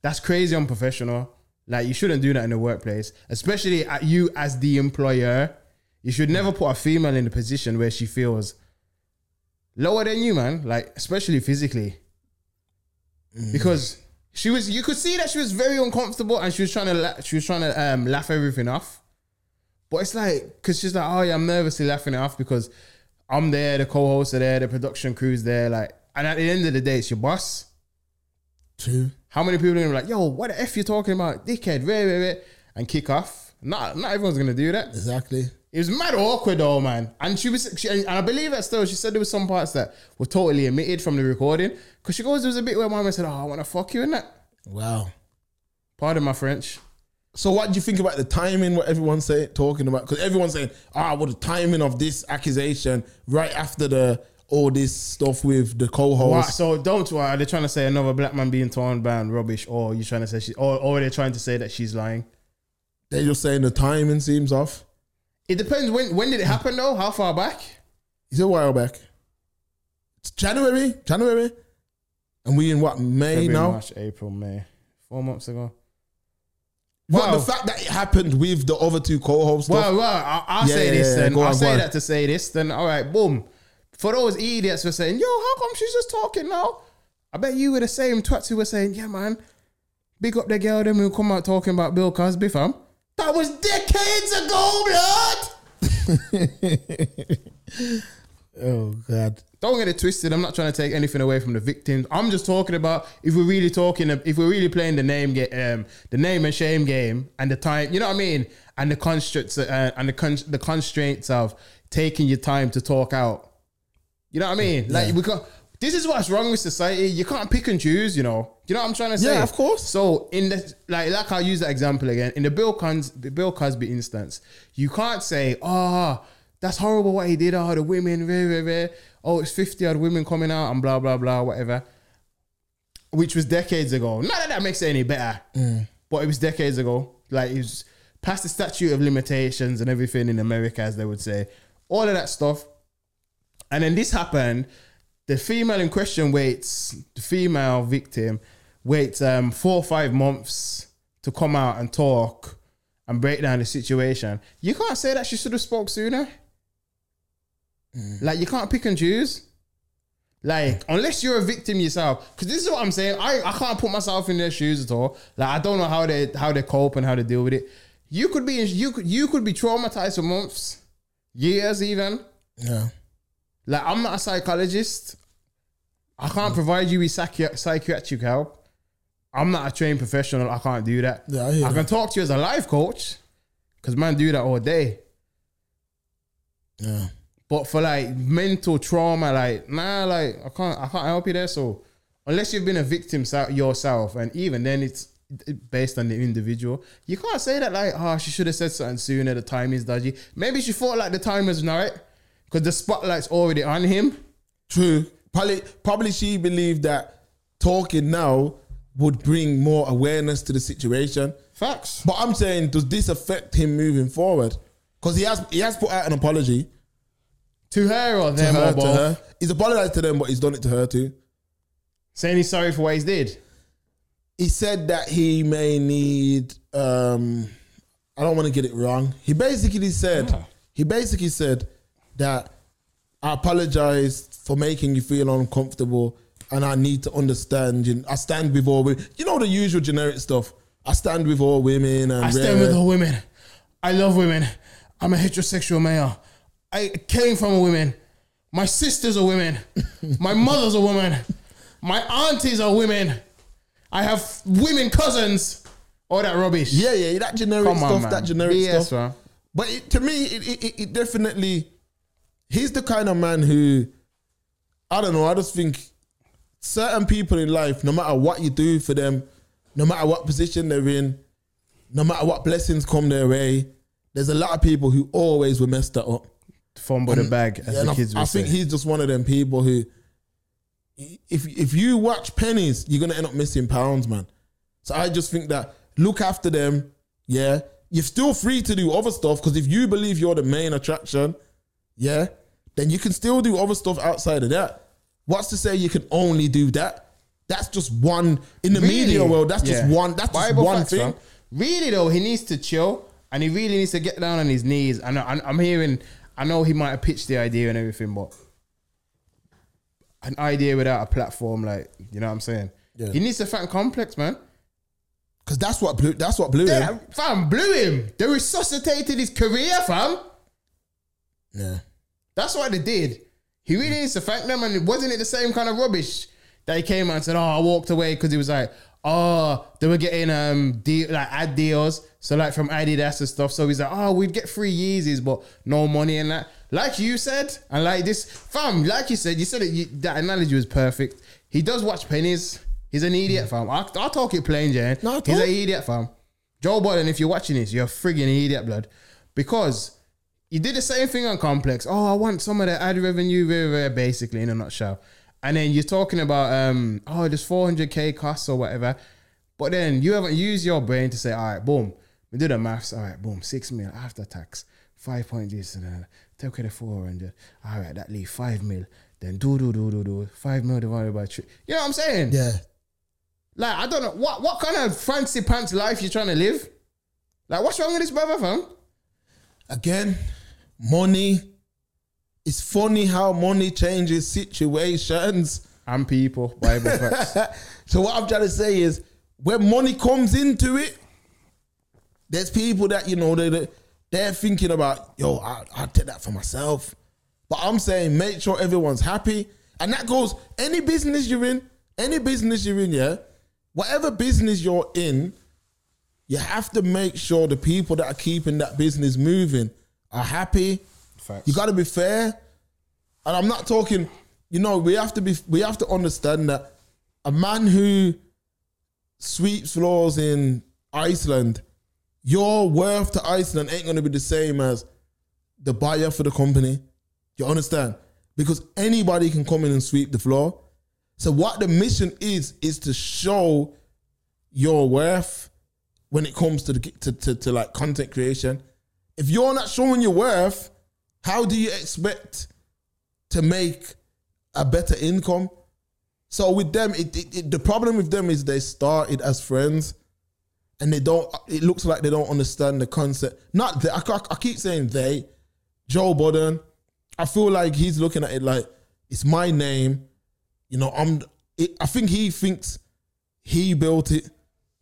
that's crazy unprofessional. Like, you shouldn't do that in the workplace, especially at you as the employer. You should never put a female in a position where she feels lower than you, man. Like, especially physically because she was you could see that she was very uncomfortable and she was trying to la- she was trying to um, laugh everything off but it's like because she's like oh yeah i'm nervously laughing it off because i'm there the co-hosts are there the production crew's there like and at the end of the day it's your boss true. How many people are gonna be like yo what the f you talking about dickhead wait wait wait and kick off not not everyone's gonna do that Exactly. it was mad awkward though, man. And she was, she, and I believe that still. She said there was some parts that were totally omitted from the recording because she goes, there was a bit where mama said, "Oh, I want to fuck you," and that. Wow. Pardon my French. So what do you think about the timing? What everyone's saying, talking about? Because everyone's saying, ah, well, the timing of this accusation right after the all this stuff with the What? co-host. So don't worry. Are they trying to say another black man being torn band rubbish, or you trying to say she, or, or are they trying to say that she's lying? They're just saying the timing seems off. It depends. When when did it happen though? How far back? It's a while back. It's January, January, and we in what May February, now? March, April, May. Four months ago. But Wow. the fact that it happened with the other two co-hosts, Well, well, I- I'll Yeah, say this yeah, then. I'll on, say that to say this. Then, all right, boom. For those idiots who are saying, yo, how come she's just talking now? I bet you were the same twats who were saying, yeah, man, big up the girl, them who come out talking about Bill Cosby, fam. That was decades ago, blood. oh god, Don't get it twisted. I'm not trying to take anything away from the victims. I'm just talking about if we're really talking, if we're really playing the name game, um, the name and shame game, and the time, you know what I mean, and the constraints uh, and the con- the constraints of taking your time to talk out. You know what I mean? Like we got. This is what's wrong with society. You can't pick and choose. You know. You know what I'm trying to say? Yeah, of course. So in the like, like I'll use that example again. In the Bill Cons, the Bill Cosby instance, you can't say, "Oh, that's horrible what he did." Oh, the women, rah, rah, rah. oh, it's fifty odd women coming out and blah blah blah, whatever. Which was decades ago. Not that that makes it any better, mm. but it was decades ago. Like it was past the statute of limitations and everything in America, as they would say. All of that stuff. And then this happened, the female in question waits, the female victim waits um, four or five months to come out and talk and break down the situation. You can't say that she should have spoke sooner. Like you can't pick and choose. Like unless you're a victim yourself, because this is what I'm saying. I, I can't put myself in their shoes at all. Like I don't know how they how they cope and how they deal with it. You could be you could you could be traumatized for months, years even. Yeah. Like I'm not a psychologist. I can't provide you with psychi- psychiatric help. I'm not a trained professional. I can't do that. Yeah, I hear I can that. talk to you as a life coach, because man do that all day. Yeah. But for like mental trauma, like nah, like I can't, I can't help you there. So unless you've been a victim yourself, and even then it's based on the individual, you can't say that like, oh, she should have said something sooner. The time is dodgy. Maybe she thought like the time was right because the spotlight's already on him. True. Probably, probably she believed that talking now would bring more awareness to the situation. Facts. But I'm saying, does this affect him moving forward? Because he has he has put out an apology To her or to them her, or to both. her. He's apologized to them, but he's done it to her too. Saying he's sorry for what he's did. He said that he may need. um I don't want to get it wrong. He basically said Ah. he basically said that I apologize for making you feel uncomfortable, and I need to understand. You I stand with all women. You know the usual generic stuff. I stand with all women, and I stand with all women. I love women. I'm a heterosexual male. I came from a women. My sisters are women. My mother's a woman. My aunties are women. I have women cousins. All that rubbish. Yeah, yeah, that generic Come on, stuff. man. That generic BS, stuff. man. But it, to me, it, it- it definitely, he's the kind of man who, I don't know, I just think certain people in life, no matter what you do for them, no matter what position they're in, no matter what blessings come their way, there's a lot of people who always will mess that up. Fumble the bag, as Yeah, the I- kids I, would think he's just one of them people who, if if you watch pennies, you're gonna end up missing pounds, man. So I just think that look after them. Yeah, you're still free to do other stuff because if you believe you're the main attraction, yeah, then you can still do other stuff outside of that. What's to say you can only do that? That's just one in the media world. That's just one. That's just Bible one facts, thing. fam. Really though, he needs to chill and he really needs to get down on his knees. And I- I'm hearing, I know he might have pitched the idea and everything, but an idea without a platform, like you know what I'm saying? Yeah. He needs to thank Complex, man. Because that's what blew. That's what blew They, him. fam, blew him. They resuscitated his career, fam. Yeah. That's what they did. He really needs to thank them, and wasn't it the same kind of rubbish that he came out and said, "Oh, I walked away because he was like, oh, they were getting um deal, like ad deals, so like from Adidas and stuff. So he's like, oh, we'd get free Yeezys, but no money and that. Like you said, and like this, fam, like you said, you said it. You, that analogy was perfect. He does watch pennies. He's an idiot, fam. I, I'll talk it plain, Jan. No, he's an idiot, fam. Joe Budden, if you're watching this, you're a friggin' idiot, blood, because. You did the same thing on Complex. Oh, I want some of the ad revenue, very, very basically, in a nutshell. And then you're talking about, um, oh, there's 400k costs or whatever. But then you haven't used your brain to say, all right, boom, we do the maths. All right, boom, six mil after tax, five point this and then take away the 400. All right, that leave five mil. Then do, do, do, do, do. Five mil divided by three. You know what I'm saying? Yeah. Like, I don't know. What, what kind of fancy pants life you trying to live? Like, what's wrong with this brother, fam? Again, money. It's funny how money changes situations. And people, Bible facts. so what I'm trying to say is, when money comes into it, there's people that you know they they're thinking about, yo, I, I'll take that for myself. But I'm saying, make sure everyone's happy, and that goes any business you're in, any business you're in, yeah, whatever business you're in, you have to make sure the people that are keeping that business moving are happy. Facts. You got to be fair, and I'm not talking. You know, we have to be. We have to understand that a man who sweeps floors in Iceland, your worth to Iceland ain't going to be the same as the buyer for the company. You understand? Because anybody can come in and sweep the floor. So what the mission is is to show your worth when it comes to the to, to, to like content creation. If you're not showing your worth, how do you expect to make a better income. So with them, it, it, it- the problem with them is they started as friends, and they don't. It looks like they don't understand the concept. Not I, I keep saying they. Joe Budden, I feel like he's looking at it like it's my name. You know, I'm. It, I think he thinks he built it,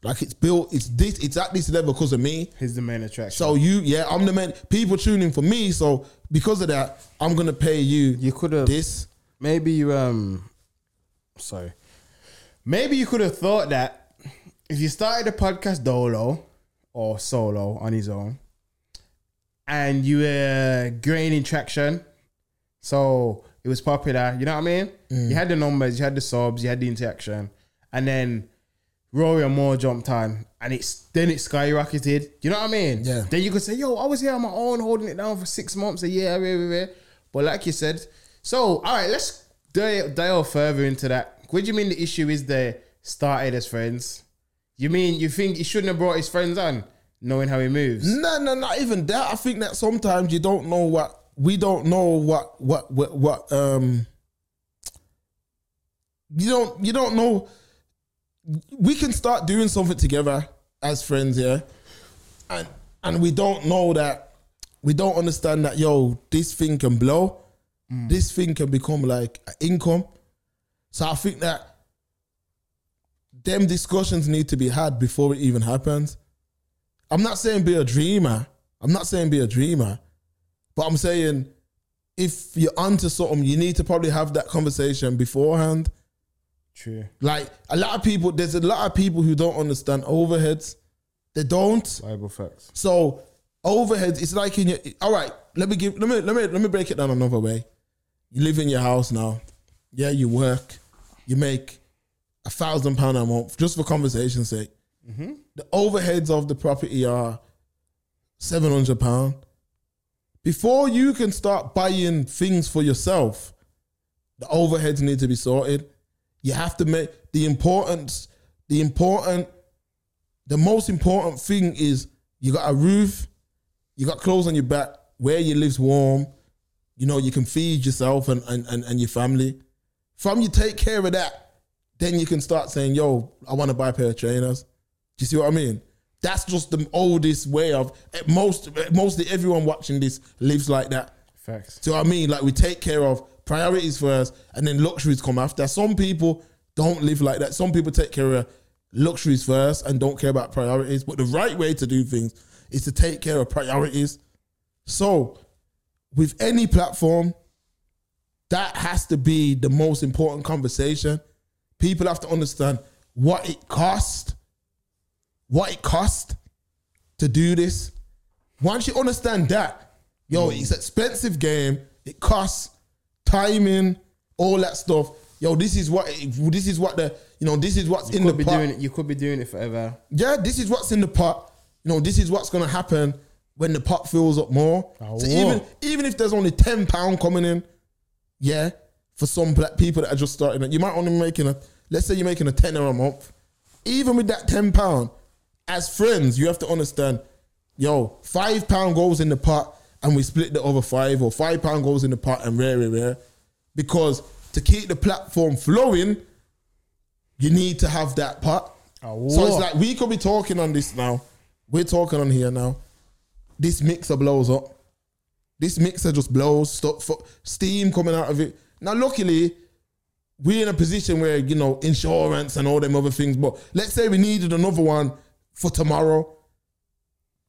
like it's built. It's this. It's at this level because of me. He's the main attraction. So you, yeah, I'm the man. People tuning for me, so because of that, I'm gonna pay you. you could have this. maybe you um sorry maybe you could have thought that if you started a podcast dolo or solo on his own and you were gaining traction so it was popular you know what i mean you had the numbers you had the subs you had the interaction and then rory and Mal jumped on and it's then it skyrocketed you know what i mean Yeah. then you could say yo i was here on my own holding it down for six months a year rah, rah, rah. but like you said so all right let's dial, dial further into that what do you mean the issue is they started as friends you mean you think he shouldn't have brought his friends on knowing how he moves No, no, not even that. I think that sometimes you don't know what we don't know what what what, what um. You don't you don't know. We can start doing something together as friends, yeah, and and we don't know that we don't understand that yo this thing can blow, mm. this thing can become like an income. So I think that them discussions need to be had before it even happens. I'm not saying be a dreamer. I'm not saying be a dreamer. But I'm saying if you're onto something, you need to probably have that conversation beforehand. True Like a lot of people, there's a lot of people who don't understand overheads. They don't. bible facts So overheads, it's like in your all right, let me give let me let me let me break it down another way. You live in your house now. Yeah, you work, you make a thousand pound a month, just for conversation's sake. Mm-hmm. The overheads of the property are seven hundred pound. Before you can start buying things for yourself, the overheads need to be sorted. You have to make the importance, the important, the most important thing is you got a roof, you got clothes on your back, where you live's warm, you know, you can feed yourself and, and, and, and your family. From you take care of that, then you can start saying, yo, I want to buy a pair of trainers. Do you see what I mean? That's just the oldest way of most mostly everyone watching this lives like that. facts Do you know what I mean? Like we take care of priorities first and then luxuries come after. Some people don't live like that. Some people take care of luxuries first and don't care about priorities. But the right way to do things is to take care of priorities. So with any platform, that has to be the most important conversation. People have to understand what it cost, what it cost to do this. Once you understand that, yo, mm. it's expensive game. It costs timing, all that stuff. Yo, this is what this is what the you know this is what's you in the be pot. doing it you could be doing it forever Yeah, this is what's in the pot. You know, this is what's gonna happen when the pot fills up more. Oh, so even even if there's only ten pound coming in, yeah, for some black people that are just starting, it, you might only be making a let's say you're making a tenner a month. Even with that ten pound, as friends, you have to understand, yo, five pound goes in the pot and we split the other five, or five pound goes in the pot and rare, rare, rare, because to keep the platform flowing, you need to have that pot. Oh, so it's like we could be talking on this now. We're talking on here now. This mixer blows up. This mixer just blows. Stop steam coming out of it. Now, luckily, we're in a position where you know insurance and all them other things. But let's say we needed another one for tomorrow.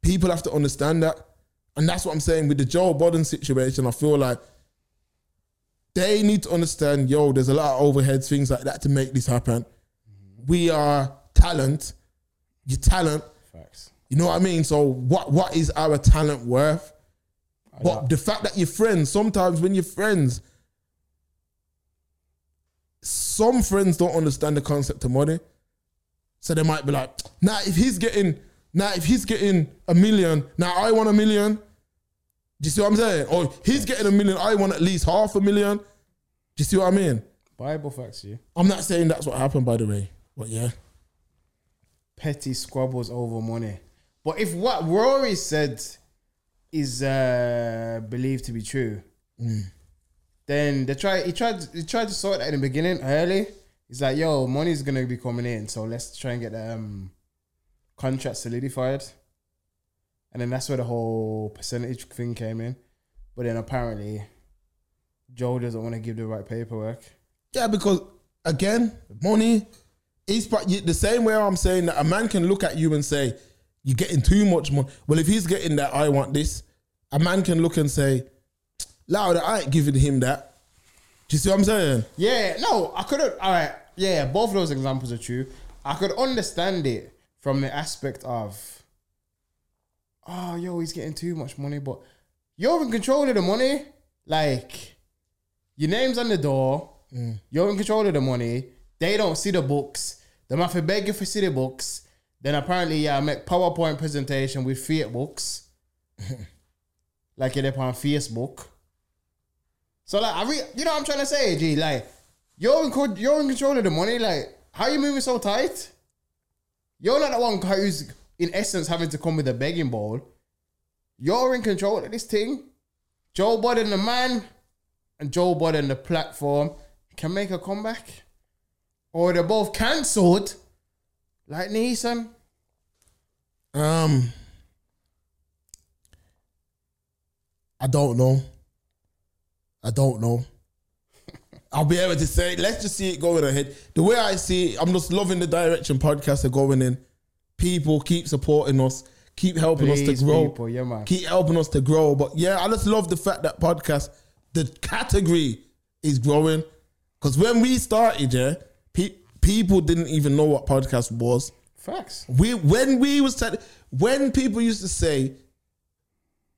People have to understand that, and that's what I'm saying with the Joe Budden situation. I feel like they need to understand, yo, there's a lot of overheads, things like that to make this happen. We are talent. Your talent, facts you know what I mean? So what what is our talent worth? But know. the fact that you're friends, sometimes when you're friends, some friends don't understand the concept of money. So they might be like, nah, if he's getting now if he's getting a million, now I want a million. Do you see what I'm saying? Or he's getting a million, I want at least half a million. Do you see what I mean? bible facts you I'm not saying that's what happened, by the way. But yeah. petty squabbles over money. But if what Rory said is uh, believed to be true, Then they try. He tried. He tried to sort that in the beginning early. He's like, "Yo, money's gonna be coming in, so let's try and get the um, contract solidified." And then that's where the whole percentage thing came in. But then apparently, Joe doesn't want to give the right paperwork. Yeah, because again, money is you- the same way I'm saying that a man can look at you and say, You're getting too much money. Well, if he's getting that, I want this, a man can look and say, Louder, I ain't giving him that. Do you see what I'm saying? Yeah, no, I could have. All right, yeah, both of those examples are true. I could understand it from the aspect of, oh, yo, he's getting too much money, but you're in control of the money. Like, your name's on the door. Mm. You're in control of the money. They don't see the books. They have to beg you for see the books. Then apparently, yeah, I make PowerPoint presentation with fiat books, like you're up on Facebook. So like, I re- you know what I'm trying to say, G. Like, you're in co- you're in control of the money. Like, how you moving so tight? You're not the one who's in essence having to come with a begging bowl. You're in control of this thing. Joe Budden, the man, and Joe Budden, the platform, can make a comeback, or they're both cancelled, like Neeson. Um, I don't know. I don't know. I'll be able to say, let's just see it going ahead. The way I see it, I'm just loving the direction podcasts are going in. People keep supporting us, keep helping us to grow, people, yeah, keep helping us to grow. But yeah, I just love the fact that podcast, the category is growing. Because when we started, yeah, pe- people didn't even know what podcast was Facts. we when we was tell, when people used to say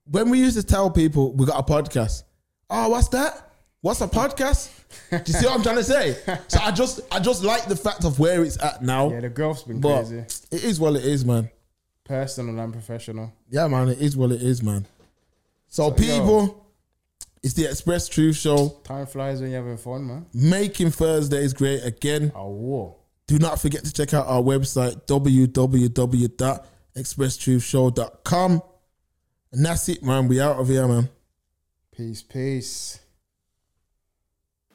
when we used to tell people we got a podcast oh what's that what's a podcast do you see what i'm trying to say so i just i just like the fact of where it's at now Yeah, the growth's been but crazy. it is what it is man Personal and professional. yeah man it is what it is man so, So, people it's the express truth show Time flies when you're having fun, man. making thursdays great again Oh, whoa. Do not forget to check out our website, www.expresstruthshow.com. And that's it, man. We out of here, man. Peace, peace.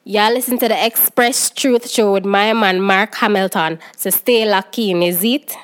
Y'all listen to the Express Truth Show with my man Mark Hamilton. So stay in, is it?